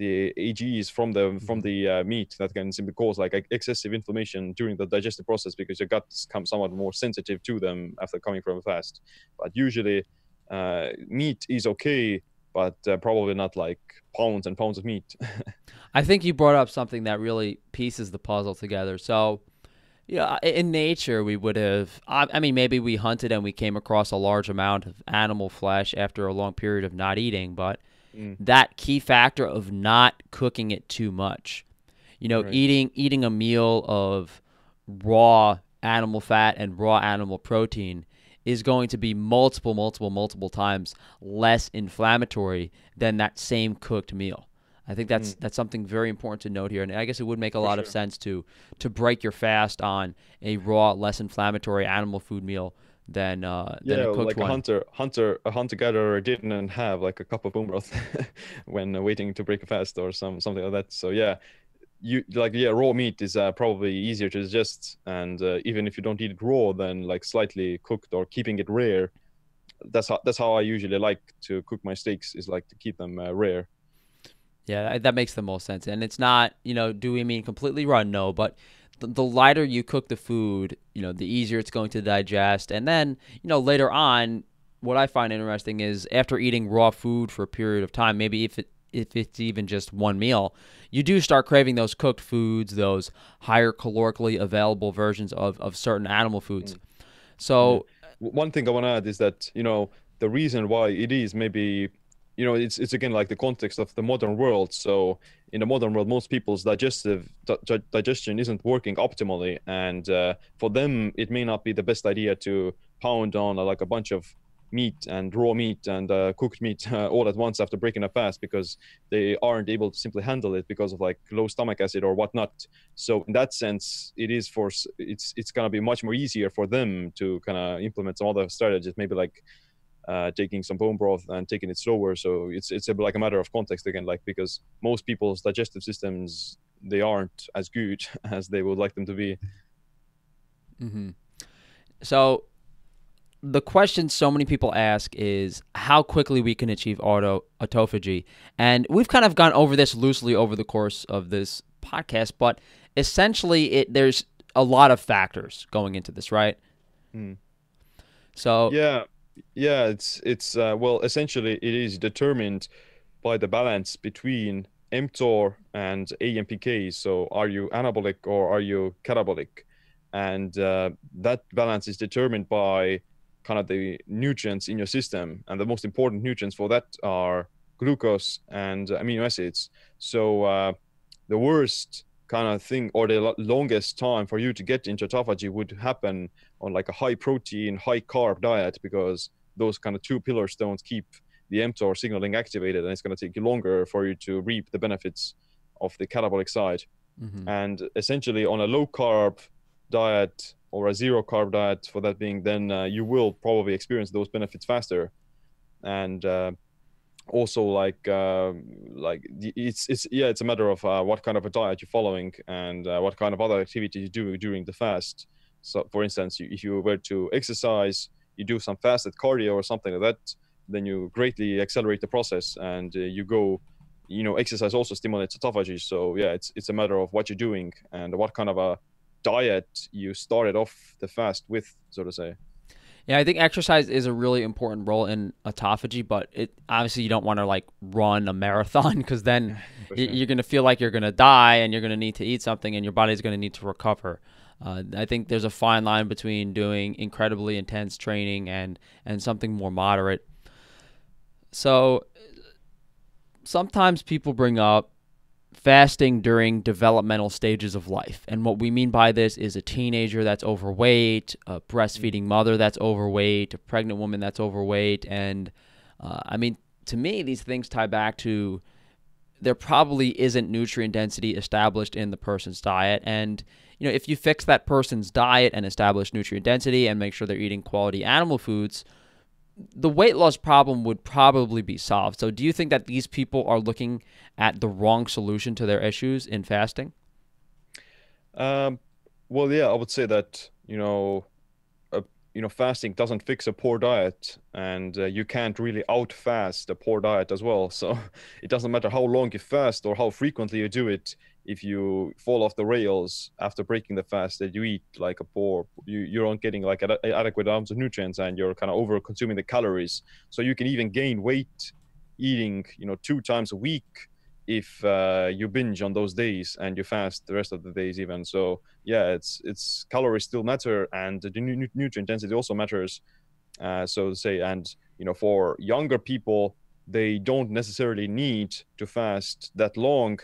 S2: the AGEs from the from
S1: Mm-hmm.
S2: the uh, meat that can simply cause like excessive inflammation during the digestive process because your gut's come somewhat more sensitive to them after coming from a fast. But usually, uh, meat is okay, but uh, probably not like pounds and pounds of meat.
S1: I think you brought up something that really pieces the puzzle together. So, yeah, in nature, we would have. I mean, maybe we hunted and we came across a large amount of animal flesh after a long period of not eating, but
S2: Mm.
S1: that key factor of not cooking it too much, you know,
S2: Right.
S1: eating eating a meal of raw animal fat and raw animal protein is going to be multiple, multiple, multiple times less inflammatory than that same cooked meal. I think that's that's something very important to note here, and I guess it would make a lot of sense to to break your fast on a raw, less inflammatory animal food meal than uh, than
S2: yeah,
S1: a cooked
S2: like a hunter, hunter, a hunter gatherer didn't have like a cup of bone broth when uh, waiting to break a fast or some something like that. So yeah, you like yeah, raw meat is uh, probably easier to digest, and uh, even if you don't eat it raw, then like slightly cooked or keeping it rare. That's how that's how I usually like to cook my steaks is like to keep them uh, rare.
S1: Yeah, that makes the most sense. And it's not, you know, do we mean completely raw? No, but the, lighter you cook the food, you know, the easier it's going to digest. And then, you know, later on, what I find interesting is after eating raw food for a period of time, maybe if it if it's even just one meal, you do start craving those cooked foods, those higher calorically available versions of, of certain animal foods. Mm.
S2: So, One thing I want to add is that you know the reason why it is maybe you know it's it's again like the context of the modern world. So in the modern world, most people's digestive di- di- digestion isn't working optimally, and uh, for them it may not be the best idea to pound on uh, like a bunch of meat and raw meat and uh, cooked meat uh, all at once after breaking a fast because they aren't able to simply handle it because of like low stomach acid or whatnot so in that sense it is for it's it's gonna be much more easier for them to kind of implement some other strategies maybe like uh, taking some bone broth and taking it slower so it's it's a, like a matter of context again like because most people's digestive systems they aren't as good as they would like them to be
S1: Mm-hmm. So the question so many people ask is how quickly we can achieve auto autophagy. And we've kind of gone over this loosely over the course of this podcast, but essentially it there's a lot of factors going into this, right?
S2: Hmm.
S1: So
S2: yeah yeah it's it's uh, well essentially it is determined by the balance between mTOR and AMPK. So are you anabolic or are you catabolic? And uh, that balance is determined by kind of the nutrients in your system. And the most important nutrients for that are glucose and amino acids. So uh, the worst kind of thing or the longest time for you to get into autophagy would happen on like a high protein, high carb diet because those kind of two pillars don't keep the mTOR signaling activated, and it's going to take you longer for you to reap the benefits of the catabolic side.
S1: Mhm.
S2: And essentially, on a low carb diet or a zero carb diet, for that being, then uh, you will probably experience those benefits faster. And uh, also, like, uh, like it's it's yeah, it's a matter of uh, what kind of a diet you're following and uh, what kind of other activity you do during the fast. So, for instance, if you were to exercise, you do some fasted cardio or something like that, then you greatly accelerate the process and uh, you go you know exercise also stimulates autophagy so yeah it's it's a matter of what you're doing and what kind of a diet you started off the fast with so to say
S1: Yeah, I think exercise is a really important role in autophagy, but it obviously you don't want to like run a marathon because then you're going to feel like you're going to die and you're going to need to eat something and your body's going to need to recover. Uh, I think there's a fine line between doing incredibly intense training and and something more moderate. So sometimes people bring up fasting during developmental stages of life. And what we mean by this is a teenager that's overweight, a breastfeeding mother that's overweight, a pregnant woman that's overweight. And uh, I mean, to me, these things tie back to there probably isn't nutrient density established in the person's diet. And, you know, if you fix that person's diet and establish nutrient density and make sure they're eating quality animal foods, the weight loss problem would probably be solved. So, do you think that these people are looking at the wrong solution to their issues in fasting?
S2: um well yeah i would say that you know uh, you know fasting doesn't fix a poor diet and uh, you can't really out fast a poor diet as well so it doesn't matter how long you fast or how frequently you do it if you fall off the rails after breaking the fast that you eat like a poor you, you aren't getting like ad- adequate amounts of nutrients and you're kind of over consuming the calories. So you can even gain weight eating you know two times a week if uh, you binge on those days and you fast the rest of the days even. So yeah it's it's calories still matter and the nu- nutrient density also matters. Uh, so to say and you know for younger people they don't necessarily need to fast that long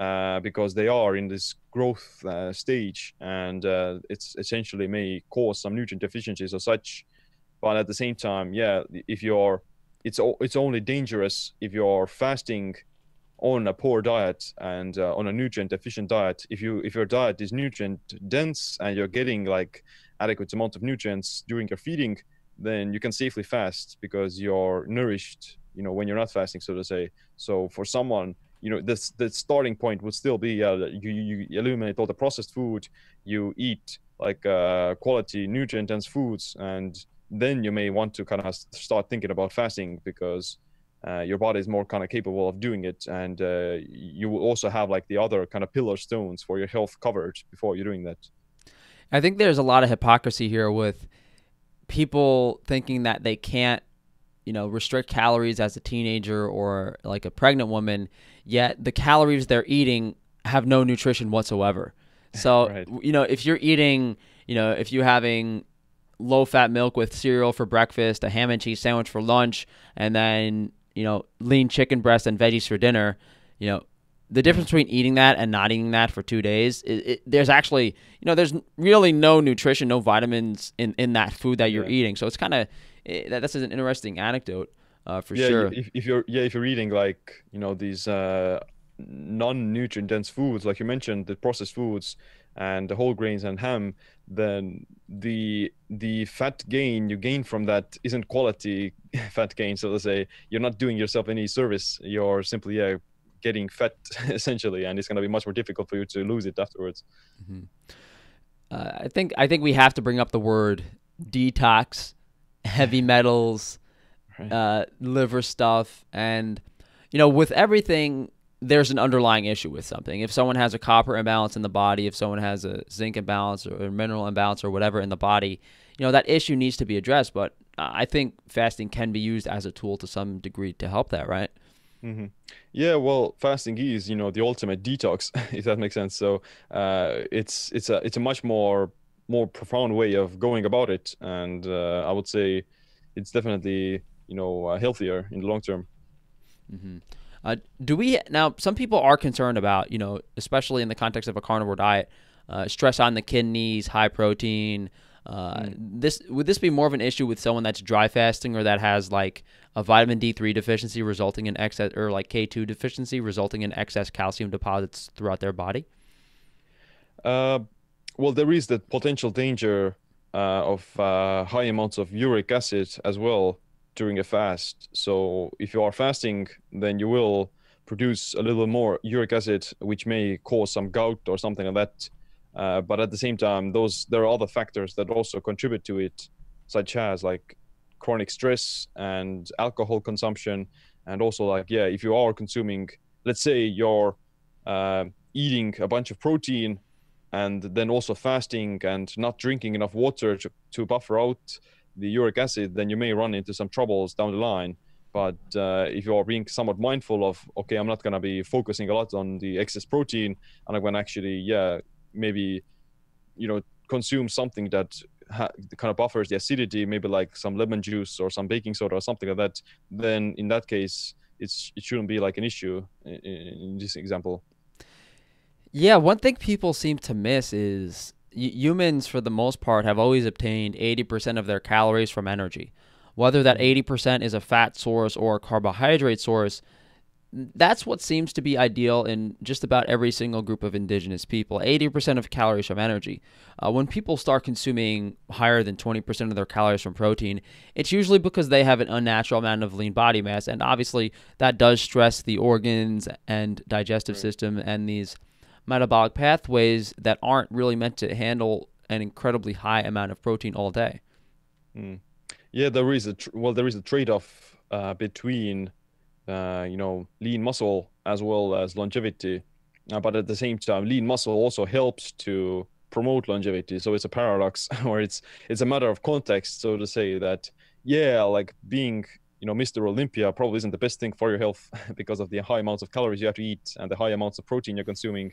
S2: uh, because they are in this growth uh, stage. And uh, it's essentially may cause some nutrient deficiencies or such. But at the same time yeah if you're it's it's only dangerous if you're fasting on a poor diet and uh, on a nutrient deficient diet. If you if your diet is nutrient dense and you're getting like adequate amount of nutrients during your feeding then you can safely fast because you're nourished you know when you're not fasting so to say. So for someone you know this the starting point would still be uh, you you eliminate all the processed food you eat like uh, quality nutrient dense foods and then you may want to kind of start thinking about fasting because uh, your body is more kind of capable of doing it and uh, you will also have like the other kind of pillar stones for your health covered before you're doing that.
S1: I think there's a lot of hypocrisy here with people thinking that they can't you know restrict calories as a teenager or like a pregnant woman yet the calories they're eating have no nutrition whatsoever so right. you know if you're eating you know if you're having low fat milk with cereal for breakfast a ham and cheese sandwich for lunch and then you know, lean chicken breast and veggies for dinner, you know, the difference between eating that and not eating that for two days, it, it, there's actually, you know, there's really no nutrition, no vitamins in, in that food that you're yeah. eating. So it's kind of, that, that's an interesting anecdote uh, for
S2: yeah,
S1: sure.
S2: If, if you're, yeah, if you're eating like, you know, these uh, non-nutrient dense foods, like you mentioned, the processed foods and the whole grains and ham, then the the fat gain you gain from that isn't quality fat gain so to say you're not doing yourself any service you're simply yeah getting fat essentially and it's going to be much more difficult for you to lose it afterwards
S1: mm-hmm. uh, i think i think we have to bring up the word detox heavy metals right. uh, liver stuff and you know with everything there's an underlying issue with something. If someone has a copper imbalance in the body, if someone has a zinc imbalance or a mineral imbalance or whatever in the body, you know, that issue needs to be addressed. But I think fasting can be used as a tool to some degree to help that, right?
S2: Mm-hmm. Yeah, well, fasting is you know the ultimate detox, if that makes sense. So uh, it's it's a it's a much more more profound way of going about it, and uh, I would say it's definitely you know uh, healthier in the long term.
S1: Mm-hmm. Uh, do we now? Some people are concerned about, you know, especially in the context of a carnivore diet, uh, stress on the kidneys, high protein. Uh, mm. This would this be more of an issue with someone that's dry fasting or that has like a vitamin D three deficiency resulting in excess or like K two deficiency resulting in excess calcium deposits throughout their body?
S2: Uh, well, there is the potential danger uh, of uh, high amounts of uric acid as well during a fast. So if you are fasting, then you will produce a little more uric acid, which may cause some gout or something like that. Uh, but at the same time, those there are other factors that also contribute to it, such as like chronic stress and alcohol consumption, and also like yeah, if you are consuming, let's say you're uh, eating a bunch of protein, and then also fasting and not drinking enough water to, to buffer out the uric acid, then you may run into some troubles down the line. But uh, if you are being somewhat mindful of, okay, I'm not going to be focusing a lot on the excess protein, and I'm going to actually, yeah, maybe, you know, consume something that ha- kind of buffers the acidity, maybe like some lemon juice or some baking soda or something like that, then in that case, it's it shouldn't be like an issue in, in this example.
S1: Yeah, one thing people seem to miss is humans, for the most part, have always obtained 80% of their calories from energy. Whether that 80% mm-hmm. is a fat source or a carbohydrate source, that's what seems to be ideal in just about every single group of indigenous people 80% of calories from energy. Uh, when people start consuming higher than 20% of their calories from protein, it's usually because they have an unnatural amount of lean body mass. And obviously, that does stress the organs and digestive right. system and these metabolic pathways that aren't really meant to handle an incredibly high amount of protein all day.
S2: Mm. Yeah, there is a tr- well, there is a trade-off uh, between uh, you know lean muscle as well as longevity, uh, but at the same time, lean muscle also helps to promote longevity. So it's a paradox, or it's it's a matter of context, so to say that yeah, like being you know Mr. Olympia probably isn't the best thing for your health because of the high amounts of calories you have to eat and the high amounts of protein you're consuming,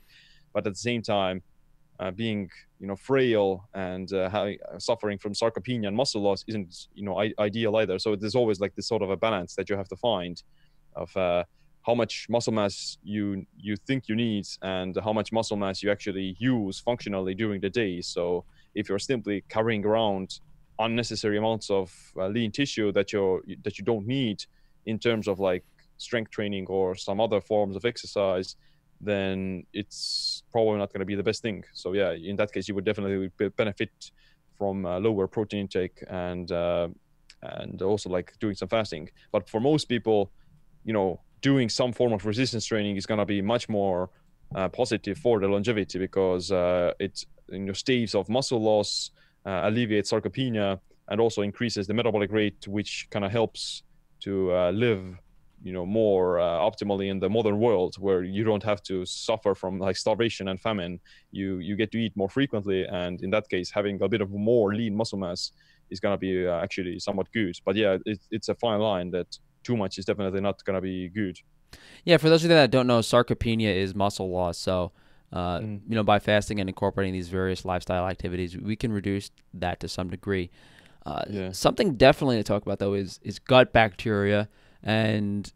S2: but at the same time, uh, being you know frail and uh, having, uh, suffering from sarcopenia and muscle loss isn't you know I- ideal either. So there's always like this sort of a balance that you have to find of uh, how much muscle mass you you think you need and how much muscle mass you actually use functionally during the day. So if you're simply carrying around unnecessary amounts of uh, lean tissue that you that you don't need in terms of like strength training or some other forms of exercise then it's probably not going to be the best thing. So yeah in that case you would definitely benefit from uh, lower protein intake and uh, and also like doing some fasting. But for most people you know doing some form of resistance training is going to be much more uh, positive for the longevity because uh, it you know staves of muscle loss uh, alleviates sarcopenia and also increases the metabolic rate, which kind of helps to uh, live you know more uh, optimally in the modern world where you don't have to suffer from like starvation and famine. You you get to eat more frequently and in that case having a bit of more lean muscle mass is to be uh, actually somewhat good. But yeah it, it's a fine line that too much is definitely not to be good.
S1: Yeah for those of you that don't know sarcopenia is muscle loss. So uh, mm. You know, by fasting and incorporating these various lifestyle activities, we can reduce that to some degree. Uh, yeah. Something definitely to talk about though is is gut bacteria and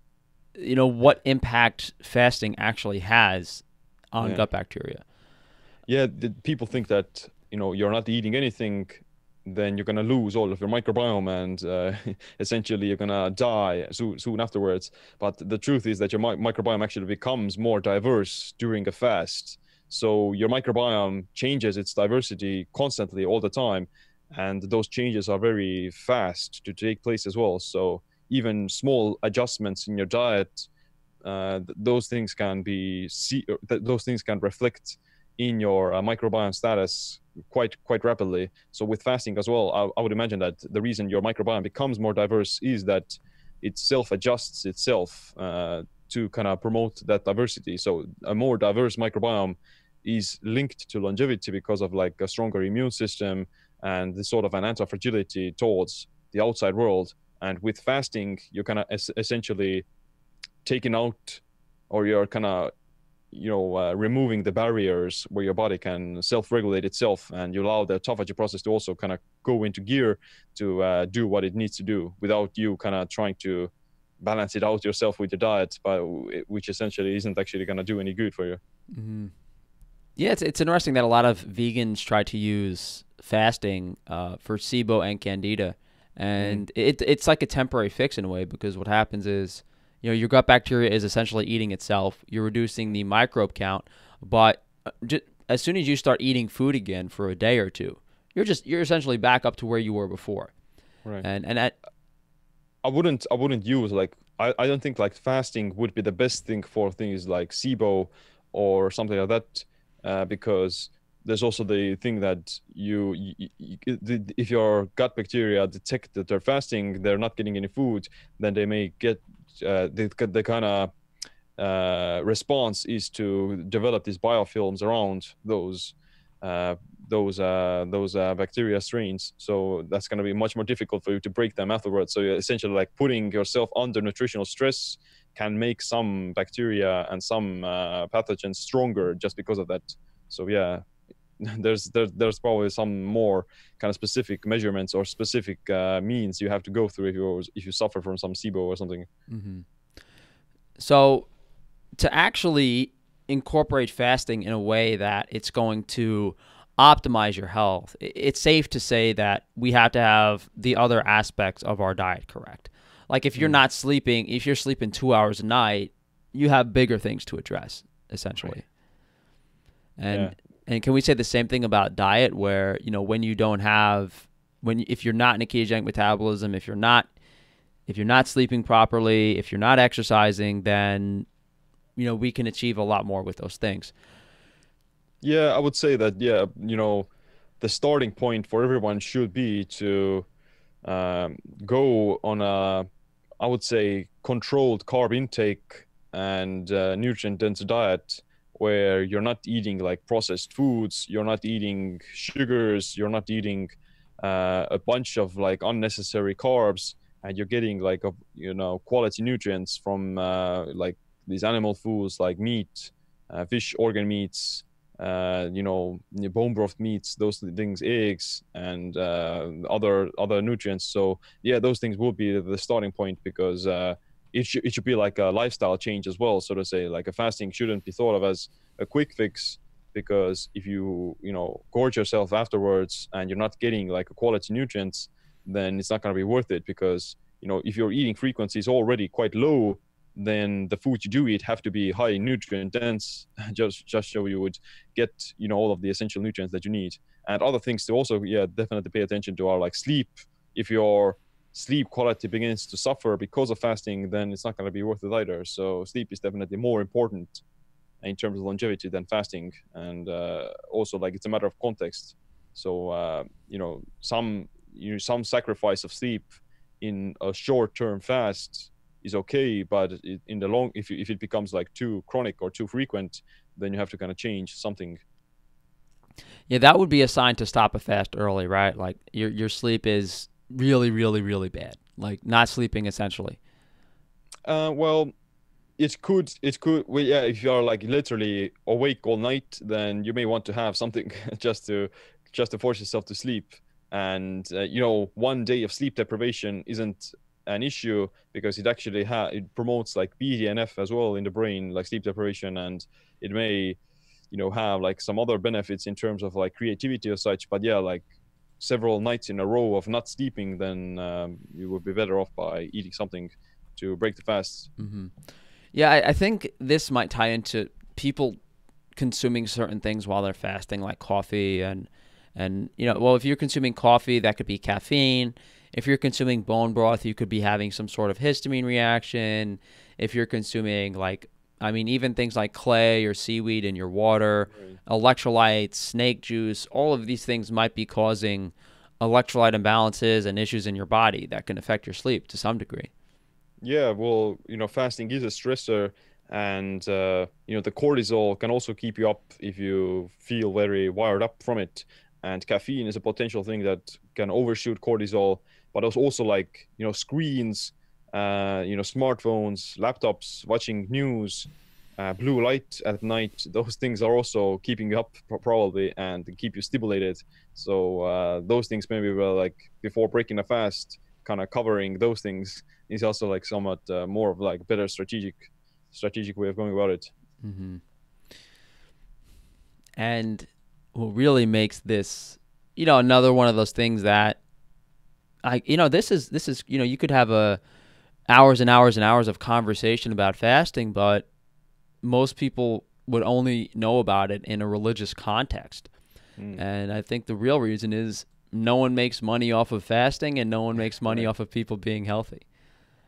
S1: you know what impact fasting actually has on yeah. gut bacteria.
S2: Yeah, people think that you know you're not eating anything, then you're gonna lose all of your microbiome and uh, essentially you're gonna die soon, soon afterwards. But the truth is that your mi- microbiome actually becomes more diverse during a fast. So your microbiome changes its diversity constantly all the time. And those changes are very fast to take place as well. So even small adjustments in your diet, uh, those things can be see, th- those things can reflect in your uh, microbiome status quite quite rapidly. So with fasting as well, I, I, would imagine that the reason your microbiome becomes more diverse is that it self adjusts itself uh, to kind of promote that diversity. So a more diverse microbiome is linked to longevity because of like a stronger immune system and the sort of an anti-fragility towards the outside world and with fasting you're kind of es- essentially taking out or you're kind of you know uh, removing the barriers where your body can self-regulate itself and you allow the autophagy process to also kind of go into gear to uh, do what it needs to do without you kind of trying to balance it out yourself with your diet but which essentially isn't actually going to do any good for you mm-hmm.
S1: Yeah, it's, it's interesting that a lot of vegans try to use fasting uh, for SIBO and Candida, and mm. it it's like a temporary fix in a way because what happens is you know your gut bacteria is essentially eating itself. You're reducing the microbe count, but uh, just, as soon as you start eating food again for a day or two, you're just you're essentially back up to where you were before. Right. And and at,
S2: I wouldn't I wouldn't use like I, I don't think like fasting would be the best thing for things like SIBO or something like that uh, because there's also the thing that you, you, you, if your gut bacteria detect that they're fasting they're not getting any food then they may get uh, the, the kind of uh, response is to develop these biofilms around those uh, those uh, those uh, bacteria strains. So that's going to be much more difficult for you to break them afterwards so essentially like putting yourself under nutritional stress can make some bacteria and some uh, pathogens stronger just because of that. So yeah, there's there, there's probably some more kind of specific measurements or specific uh, means you have to go through if you if you suffer from some SIBO or something. Mm-hmm.
S1: So to actually incorporate fasting in a way that it's going to optimize your health, it's safe to say that we have to have the other aspects of our diet correct. Like if you're mm. not sleeping, if you're sleeping two hours a night, you have bigger things to address, essentially. Right. And yeah. And can we say the same thing about diet, where you know when you don't have when if you're not in a ketogenic metabolism, if you're not if you're not sleeping properly, if you're not exercising, then you know we can achieve a lot more with those things.
S2: Yeah, I would say that. Yeah, you know, the starting point for everyone should be to um, go on a i would say controlled carb intake and uh, nutrient dense diet where you're not eating like processed foods you're not eating sugars you're not eating uh, a bunch of like unnecessary carbs and you're getting like a you know quality nutrients from uh, like these animal foods like meat uh, fish organ meats uh, you know bone broth meats those things eggs and uh, other other nutrients. So yeah those things will be the starting point because uh, it, sh- it should be like a lifestyle change as well so to say. Like a fasting shouldn't be thought of as a quick fix because if you you know gorge yourself afterwards and you're not getting like a quality nutrients then it's not going to be worth it because you know if your eating frequency is already quite low then the food you do eat have to be high nutrient dense just just so you would get you know all of the essential nutrients that you need. And other things to also yeah definitely pay attention to are like sleep. If your sleep quality begins to suffer because of fasting then it's not going to be worth it either. So sleep is definitely more important in terms of longevity than fasting. And uh, also like it's a matter of context. So uh, you know some you know some sacrifice of sleep in a short term fast is okay but it, in the long if, if it becomes like too chronic or too frequent then you have to kind of change something.
S1: Yeah that would be a sign to stop a fast early right? Like your your sleep is really really really bad. Like not sleeping essentially.
S2: Uh, well it could it could well, yeah if you are like literally awake all night then you may want to have something just to just to force yourself to sleep. And uh, you know one day of sleep deprivation isn't an issue because it actually ha- it promotes like BDNF as well in the brain like sleep deprivation. And it may you know have like some other benefits in terms of like creativity or such. But yeah like several nights in a row of not sleeping then um, you would be better off by eating something to break the fast
S1: mm-hmm. Yeah, I, I think this might tie into people consuming certain things while they're fasting, like coffee and and you know, well, if you're consuming coffee, that could be caffeine. If you're consuming bone broth, you could be having some sort of histamine reaction. If you're consuming like I mean, even things like clay or seaweed in your water, right. electrolytes, snake juice, all of these things might be causing electrolyte imbalances and issues in your body that can affect your sleep to some degree.
S2: Yeah, well, you know, fasting is a stressor, and uh, you know the cortisol can also keep you up if you feel very wired up from it. And caffeine is a potential thing that can overshoot cortisol, but also also like you know screens, uh, you know smartphones, laptops, watching news, uh, blue light at night. Those things are also keeping you up probably and keep you stimulated. So uh, those things maybe were like before breaking a fast, kind of covering those things is also like somewhat uh, more of like better strategic strategic way of going about it.
S1: Mm-hmm. And what really makes this, you know, another one of those things that I, you know, this is this is you know you could have a hours and hours and hours of conversation about fasting, but most people would only know about it in a religious context. Mm. And I think the real reason is no one makes money off of fasting and no one makes money right. off of people being healthy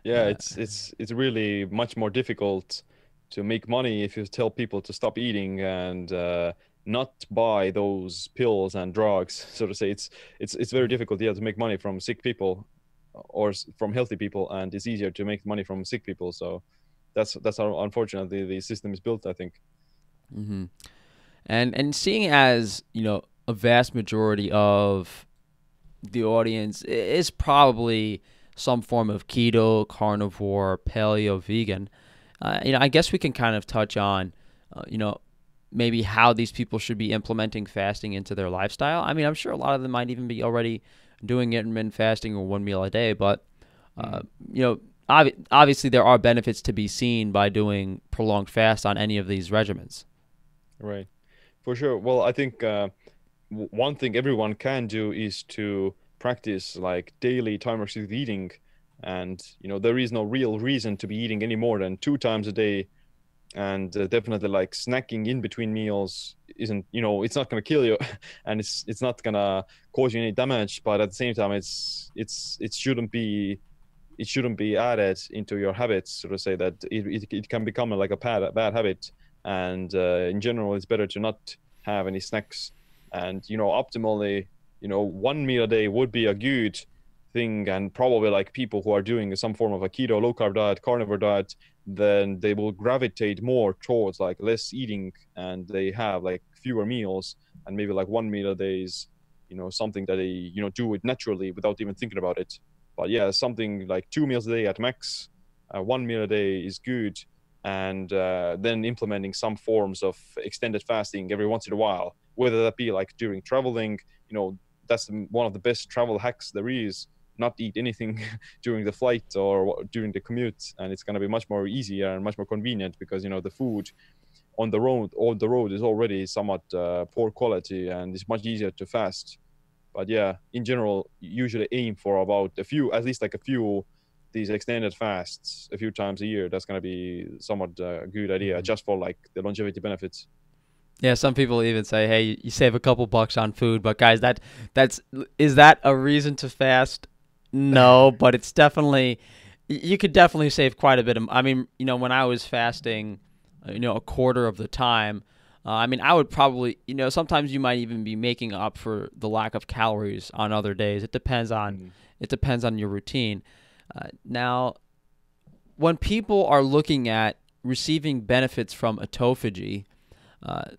S2: yeah, it's it's it's really much more difficult to make money if you tell people to stop eating and uh, not buy those pills and drugs so to say it's it's it's very difficult yeah to make money from sick people or from healthy people and it's easier to make money from sick people so that's that's how unfortunately the system is built i think
S1: mm-hmm. and and seeing as you know a vast majority of the audience is probably some form of keto, carnivore, paleo, vegan. Uh, you know, I guess we can kind of touch on, uh, you know, maybe how these people should be implementing fasting into their lifestyle. I mean, I'm sure a lot of them might even be already doing intermittent fasting or one meal a day, but uh, mm. you know, ob- obviously there are benefits to be seen by doing prolonged fast on any of these regimens.
S2: Right, for sure. Well, I think uh, w- one thing everyone can do is to practice like daily time restricted eating and you know there is no real reason to be eating any more than two times a day and uh, definitely like snacking in between meals isn't you know it's not going to kill you. And it's it's not going to cause you any damage but at the same time it's it's it shouldn't be it shouldn't be added into your habits so to say that it, it, it can become like a bad, bad habit. And uh, in general it's better to not have any snacks. And you know optimally you know one meal a day would be a good thing and probably like people who are doing some form of a keto low carb diet carnivore diet then they will gravitate more towards like less eating and they have like fewer meals and maybe like one meal a day is you know something that they you know do it naturally without even thinking about it. But yeah something like two meals a day at max uh, one meal a day is good and uh, then implementing some forms of extended fasting every once in a while whether that be like during traveling you know that's one of the best travel hacks there is not eat anything during the flight or during the commute and it's going to be much more easier and much more convenient because you know the food on the road on the road is already somewhat uh, poor quality and it's much easier to fast but yeah in general usually aim for about a few at least like a few these extended fasts a few times a year that's going to be somewhat uh, a good idea mm-hmm. just for like the longevity benefits
S1: yeah, some people even say, "Hey, you save a couple bucks on food," but guys, that that's is that a reason to fast? No, but it's definitely you could definitely save quite a bit of. I mean, you know, when I was fasting, uh, you know, a quarter of the time, uh, I mean, I would probably, you know, sometimes you might even be making up for the lack of calories on other days. It depends on mm-hmm. it depends on your routine. Uh, now, when people are looking at receiving benefits from autophagy, uh,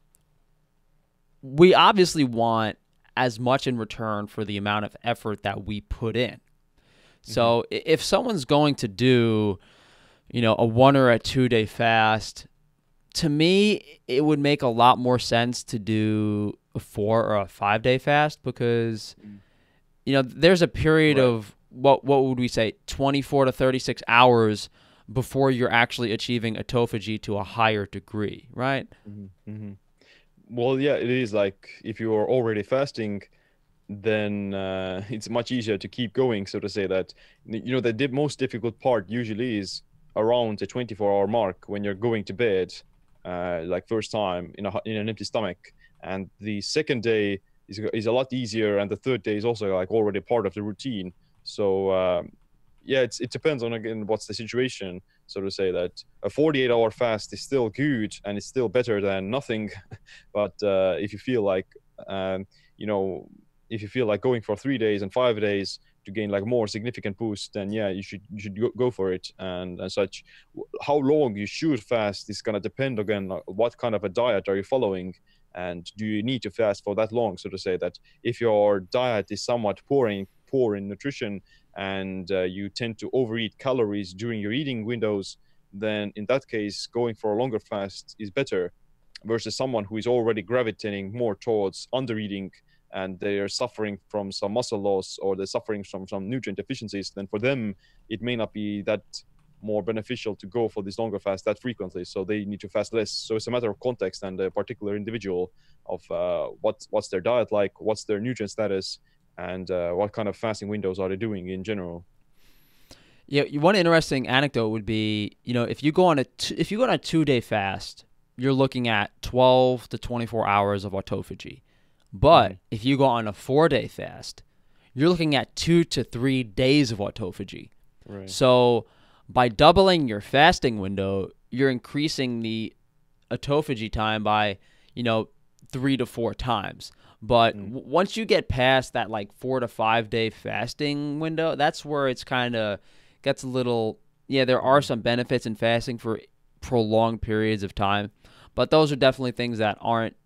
S1: we obviously want as much in return for the amount of effort that we put in. So mm-hmm. if someone's going to do, you know, a one or a two day fast, to me, it would make a lot more sense to do a four or a five day fast because, mm. you know, there's a period right. of what what would we say, 24 to 36 hours before you're actually achieving autophagy to a higher degree, right?
S2: Mm-hmm. Mm-hmm. Well, yeah, it is like if you are already fasting then uh, it's much easier to keep going so to say that you know the most difficult part usually is around the 24 hour mark when you're going to bed uh, like first time in, a, in an empty stomach. And the second day is, is a lot easier and the third day is also like already part of the routine. So um, yeah it's, it depends on again what's the situation so to say that a 48 hour fast is still good and it's still better than nothing. But uh, if you feel like um, you know if you feel like going for three days and five days to gain like more significant boost, then yeah, you should you should go, for it and, and such. How long you should fast is gonna depend again. What kind of a diet are you following, and do you need to fast for that long? So to say that if your diet is somewhat poor in poor in nutrition and uh, you tend to overeat calories during your eating windows, then in that case, going for a longer fast is better versus someone who is already gravitating more towards undereating and they are suffering from some muscle loss or they're suffering from some nutrient deficiencies, then for them it may not be that more beneficial to go for this longer fast that frequently. So they need to fast less. So it's a matter of context and a particular individual of uh, what's what's their diet like, what's their nutrient status, and uh, what kind of fasting windows are they doing in general.
S1: Yeah, one interesting anecdote would be, you know, if you go on a t- if you go on a two day fast, you're looking at 12 to 24 hours of autophagy. But mm-hmm. if you go on a four day fast, you're looking at two to three days of autophagy. Right. So by doubling your fasting window, you're increasing the autophagy time by, you know, three to four times. But mm. w- once you get past that like four to five day fasting window, that's where it's kind of gets a little. Yeah, there are mm. some benefits in fasting for prolonged periods of time, but those are definitely things that aren't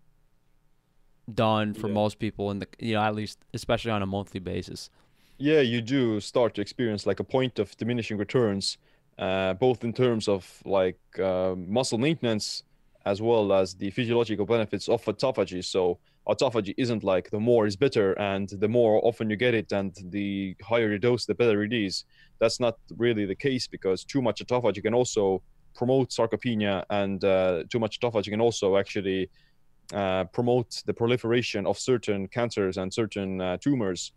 S1: done for yeah. most people in the you know at least especially on a monthly basis.
S2: Yeah you do start to experience like a point of diminishing returns uh, both in terms of like uh, muscle maintenance as well as the physiological benefits of autophagy. So autophagy isn't like the more is better and the more often you get it and the higher your dose the better it is. That's not really the case because too much autophagy can also promote sarcopenia and uh, too much autophagy can also actually uh, promote the proliferation of certain cancers and certain uh, tumors,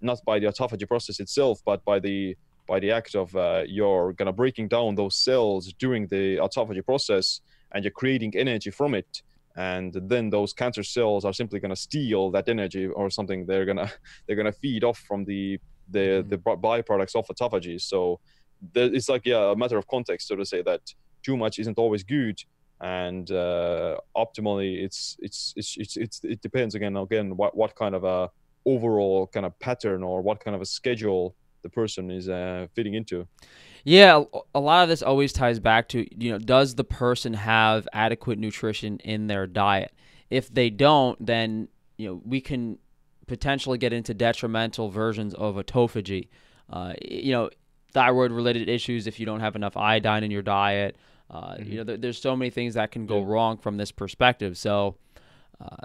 S2: not by the autophagy process itself, but by the by the act of uh, you're gonna breaking down those cells during the autophagy process, and you're creating energy from it. And then those cancer cells are simply gonna steal that energy or something. They're gonna they're gonna feed off from the the mm-hmm. the byproducts of autophagy. So it's like yeah, a matter of context, so to say that too much isn't always good and uh, optimally it's, it's it's it's it's it depends again again what what kind of a overall kind of pattern or what kind of a schedule the person is uh, fitting into.
S1: Yeah, a lot of this always ties back to you know, does the person have adequate nutrition in their diet? If they don't, then you know we can potentially get into detrimental versions of autophagy. Uh, you know, thyroid related issues if you don't have enough iodine in your diet. Uh, mm-hmm. You know, there, there's so many things that can go yeah. wrong from this perspective. So,
S2: uh,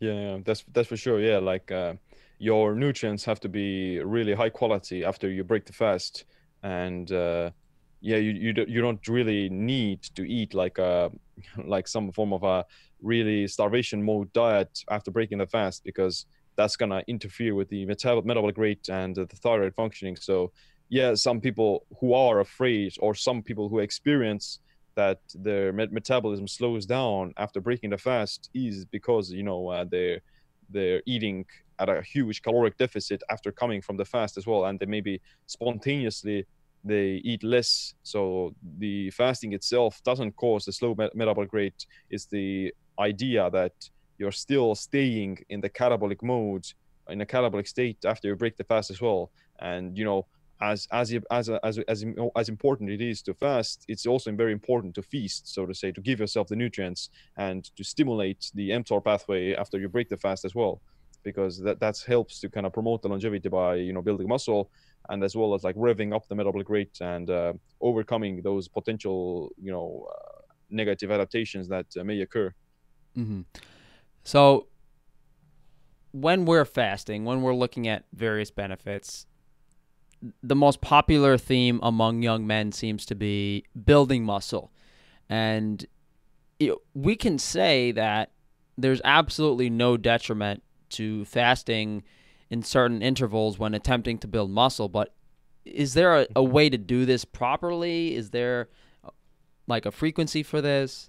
S2: yeah, yeah, that's that's for sure. Yeah, like uh, your nutrients have to be really high quality after you break the fast and uh, yeah you you, do, you don't really need to eat like a like some form of a really starvation mode diet after breaking the fast because that's gonna interfere with the metabolic rate and the thyroid functioning so yeah some people who are afraid or some people who experience that their met- metabolism slows down after breaking the fast is because you know uh, they're they're eating at a huge caloric deficit after coming from the fast as well. And they maybe spontaneously they eat less. So the fasting itself doesn't cause the slow met- metabolic rate. It's the idea that you're still staying in the catabolic mode in a catabolic state after you break the fast as well. And you know as as as as as, as important it is to fast it's also very important to feast so to say to give yourself the nutrients and to stimulate the mTOR pathway after you break the fast as well because that that helps to kind of promote the longevity by you know building muscle and as well as like revving up the metabolic rate and uh, overcoming those potential you know uh, negative adaptations that uh, may occur
S1: mm-hmm. so when we're fasting when we're looking at various benefits the most popular theme among young men seems to be building muscle and it, we can say that there's absolutely no detriment to fasting in certain intervals when attempting to build muscle. But is there a, a way to do this properly? Is there uh, like a frequency for this?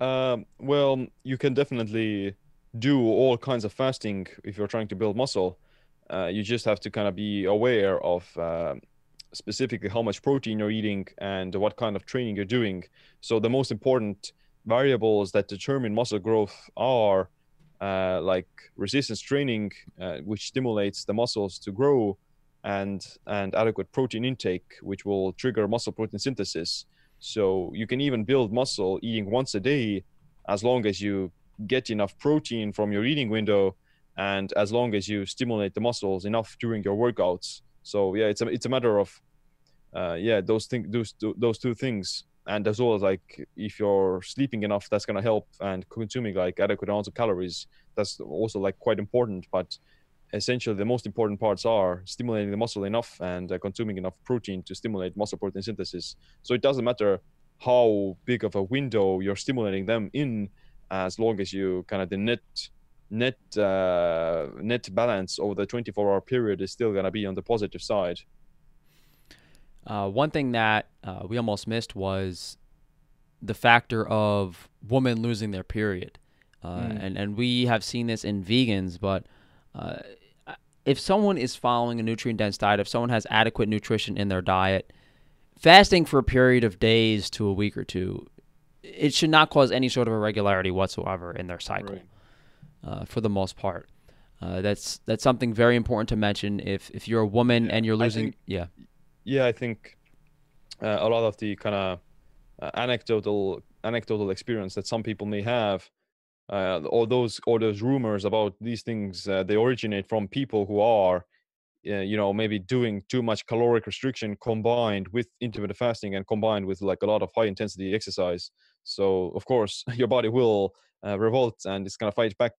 S2: Um, well, you can definitely do all kinds of fasting if you're trying to build muscle. Uh, you just have to kind of be aware of uh, specifically how much protein you're eating and what kind of training you're doing. So the most important variables that determine muscle growth are uh, like resistance training, uh, which stimulates the muscles to grow, and and adequate protein intake, which will trigger muscle protein synthesis. So you can even build muscle eating once a day, as long as you get enough protein from your eating window, and as long as you stimulate the muscles enough during your workouts. So yeah, it's a it's a matter of uh, yeah those things those those two things. And as well as like if you're sleeping enough that's going to help. And consuming like adequate amounts of calories that's also like quite important. But essentially the most important parts are stimulating the muscle enough and uh, consuming enough protein to stimulate muscle protein synthesis. So it doesn't matter how big of a window you're stimulating them in as long as you kind of the net net uh, net balance over the 24 hour period is still going to be on the positive side
S1: uh, one thing that uh, we almost missed was the factor of women losing their period. Uh, mm. and, and we have seen this in vegans, but uh, if someone is following a nutrient dense diet, if someone has adequate nutrition in their diet, fasting for a period of days to a week or two, it should not cause any sort of irregularity whatsoever in their cycle right. Uh, for the most part. Uh, that's that's something very important to mention. If if you're a woman yeah, and you're losing, think, yeah,
S2: yeah, I think uh, a lot of the kind of uh, anecdotal anecdotal experience that some people may have, uh, or those or those rumors about these things, uh, they originate from people who are, uh, you know, maybe doing too much caloric restriction combined with intermittent fasting and combined with like a lot of high intensity exercise. So of course, your body will uh, revolt and it's gonna fight back.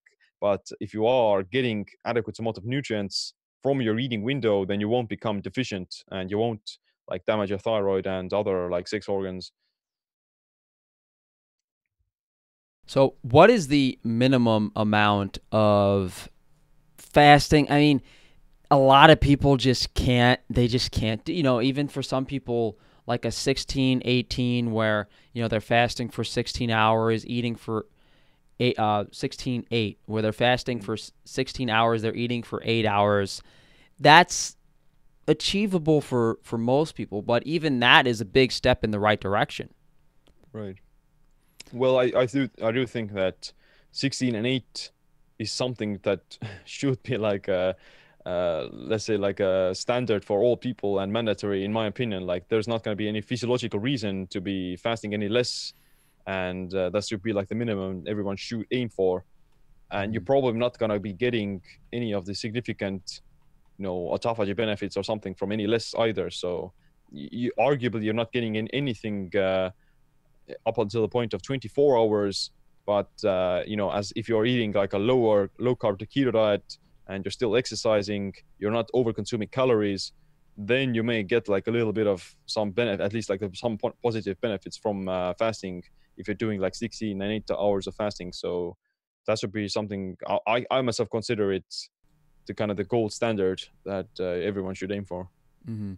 S2: But if you are getting adequate amount of nutrients from your eating window, then you won't become deficient and you won't like damage your thyroid and other like sex organs.
S1: So, what is the minimum amount of fasting? I mean, a lot of people just can't, they just can't, you know, even for some people, like a 16, 18, where, you know, they're fasting for 16 hours, eating for eight, uh, 16, 8, where they're fasting for 16 hours, they're eating for eight hours. That's achievable for, for most people, but even that is a big step in the right direction.
S2: Right. Well, I, I do I do think that 16 and 8 is something that should be like a, uh, let's say like a standard for all people and mandatory in my opinion like there's not going to be any physiological reason to be fasting any less and uh, that should be like the minimum everyone should aim for. And you're mm-hmm. probably not going to be getting any of the significant you know autophagy benefits or something from any less either. So you arguably you're not getting in anything uh, up until the point of 24 hours. But uh, you know as if you're eating like a lower low carb keto diet and you're still exercising, you're not over consuming calories, then you may get like a little bit of some benefit, at least like some positive benefits from uh, fasting if you're doing like 16 and 8 hours of fasting. So that should be something I, I myself consider it the kind of the gold standard that uh, everyone should aim for.
S1: Mm-hmm.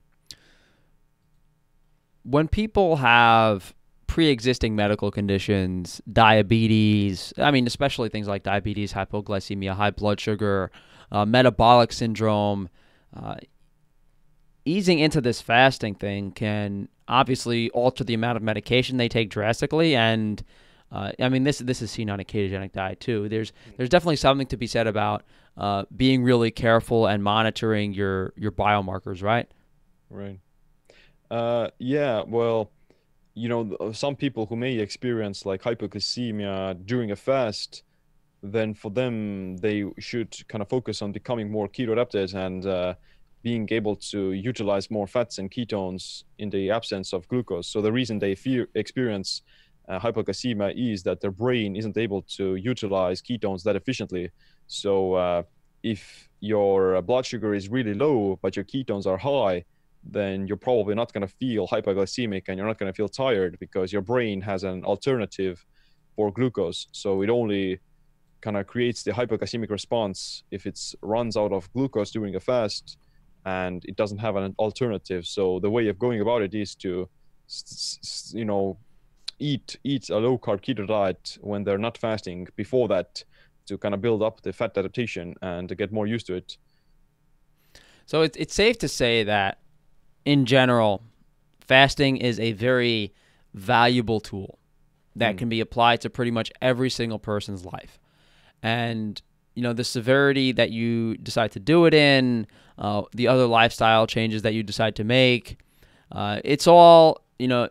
S1: When people have pre-existing medical conditions, diabetes, I mean, especially things like diabetes, hypoglycemia, high blood sugar, uh, metabolic syndrome. Uh, easing into this fasting thing can obviously alter the amount of medication they take drastically, and uh, I mean this this is seen on a ketogenic diet too. There's there's definitely something to be said about uh, being really careful and monitoring your your biomarkers, right?
S2: Right. Uh, yeah. Well, you know, some people who may experience like hypoglycemia during a fast then for them they should kind of focus on becoming more keto adapted and uh, being able to utilize more fats and ketones in the absence of glucose. So the reason they fear, experience uh, hypoglycemia is that their brain isn't able to utilize ketones that efficiently. So uh, if your blood sugar is really low but your ketones are high, then you're probably not going to feel hypoglycemic and you're not going to feel tired because your brain has an alternative for glucose. So it only kind of creates the hypoglycemic response if it runs out of glucose during a fast and it doesn't have an alternative. So the way of going about it is to, you know, eat eat a low carb keto diet when they're not fasting before that to kind of build up the fat adaptation and to get more used to it.
S1: So it's it's safe to say that in general, fasting is a very valuable tool that mm. can be applied to pretty much every single person's life and you know the severity that you decide to do it in, uh, the other lifestyle changes that you decide to make. Uh, it's all you know.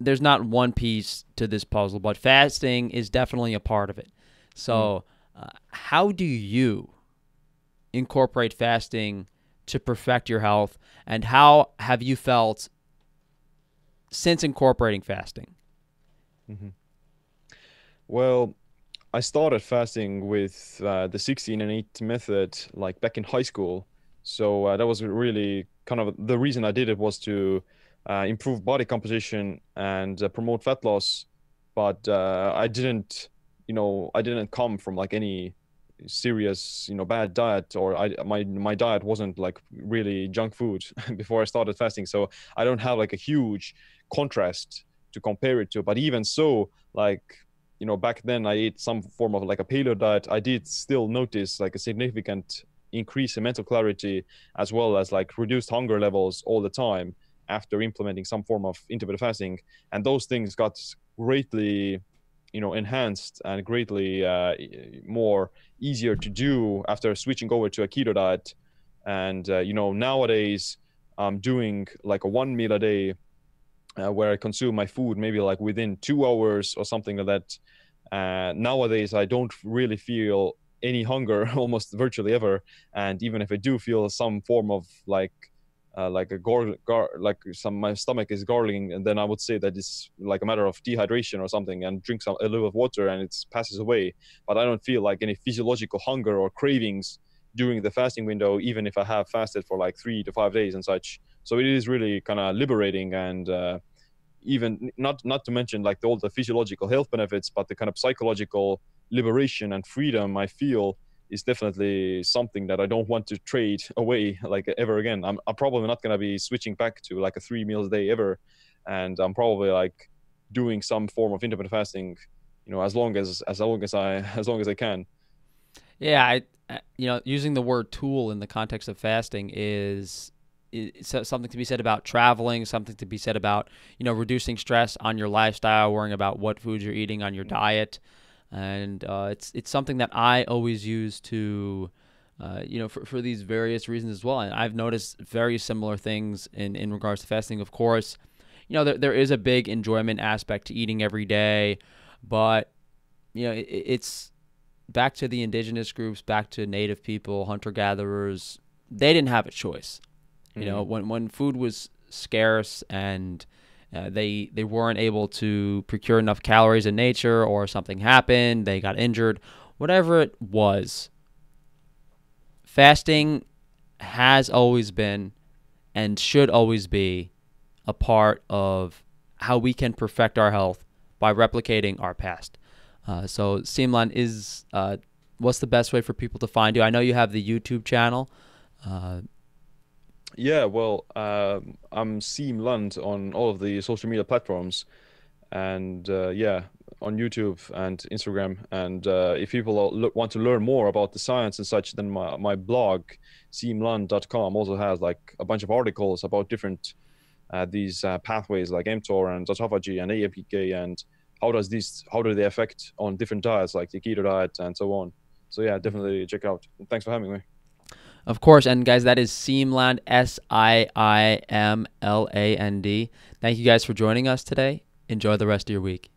S1: There's not one piece to this puzzle, but fasting is definitely a part of it. So, mm. uh, how do you incorporate fasting to perfect your health, and how have you felt since incorporating fasting?
S2: Mm-hmm. Well, I started fasting with uh, the 16 and 8 method like back in high school. So uh, that was really kind of the reason I did it was to uh, improve body composition and uh, promote fat loss. But uh, I didn't, you know, I didn't come from like any serious, you know, bad diet or I my my diet wasn't like really junk food before I started fasting. So I don't have like a huge contrast to compare it to. But even so, like you know back then i ate some form of like a paleo diet i did still notice like a significant increase in mental clarity as well as like reduced hunger levels all the time after implementing some form of intermittent fasting and those things got greatly you know enhanced and greatly uh, more easier to do after switching over to a keto diet and uh, you know nowadays i'm doing like a one meal a day uh, where I consume my food maybe like within two hours or something like that. Uh, nowadays, I don't really feel any hunger almost virtually ever, and even if I do feel some form of like uh, like a gar, gar like some my stomach is gargling, and then I would say that it's like a matter of dehydration or something, and drink some a little of water and it passes away. But I don't feel like any physiological hunger or cravings during the fasting window, even if I have fasted for like three to five days and such. So it is really kind of liberating and uh, even not not to mention like all the physiological health benefits, but the kind of psychological liberation and freedom I feel is definitely something that I don't want to trade away like ever again. I'm, I'm probably not going to be switching back to like a three meals a day ever. And I'm probably like doing some form of intermittent fasting, you know, as long as, as long as I, as long as I can.
S1: Yeah. I, uh, you know, using the word tool in the context of fasting is something to be said about traveling, something to be said about you know reducing stress on your lifestyle, worrying about what foods you're eating on your diet, and uh, it's it's something that I always use to uh, you know, for, for these various reasons as well. And I've noticed very similar things in, in regards to fasting. Of course, you know, there, there is a big enjoyment aspect to eating every day, but, you know, it, it's back to the indigenous groups, back to native people, hunter gatherers. They didn't have a choice. You know,
S2: Mm-hmm.
S1: when, when food was scarce and uh, they they weren't able to procure enough calories in nature, or something happened, they got injured, whatever it was. Fasting has always been and should always be a part of how we can perfect our health by replicating our past. Uh, so, Siim Land is uh, what's the best way for people to find you? I know you have the YouTube channel.
S2: Yeah, well, um, I'm Siim Land on all of the social media platforms, and uh, yeah, on YouTube and Instagram. And uh, if people want to learn more about the science and such, then my, my blog, siimland.com, also has like a bunch of articles about different uh, these uh, pathways like mTOR and autophagy and AMPK and how does these how do they affect on different diets like the keto diet and so on. So yeah, definitely check out. Thanks for having me.
S1: Of course, and guys, that is Siim Land, S I I M L A N D. Thank you guys for joining us today. Enjoy the rest of your week.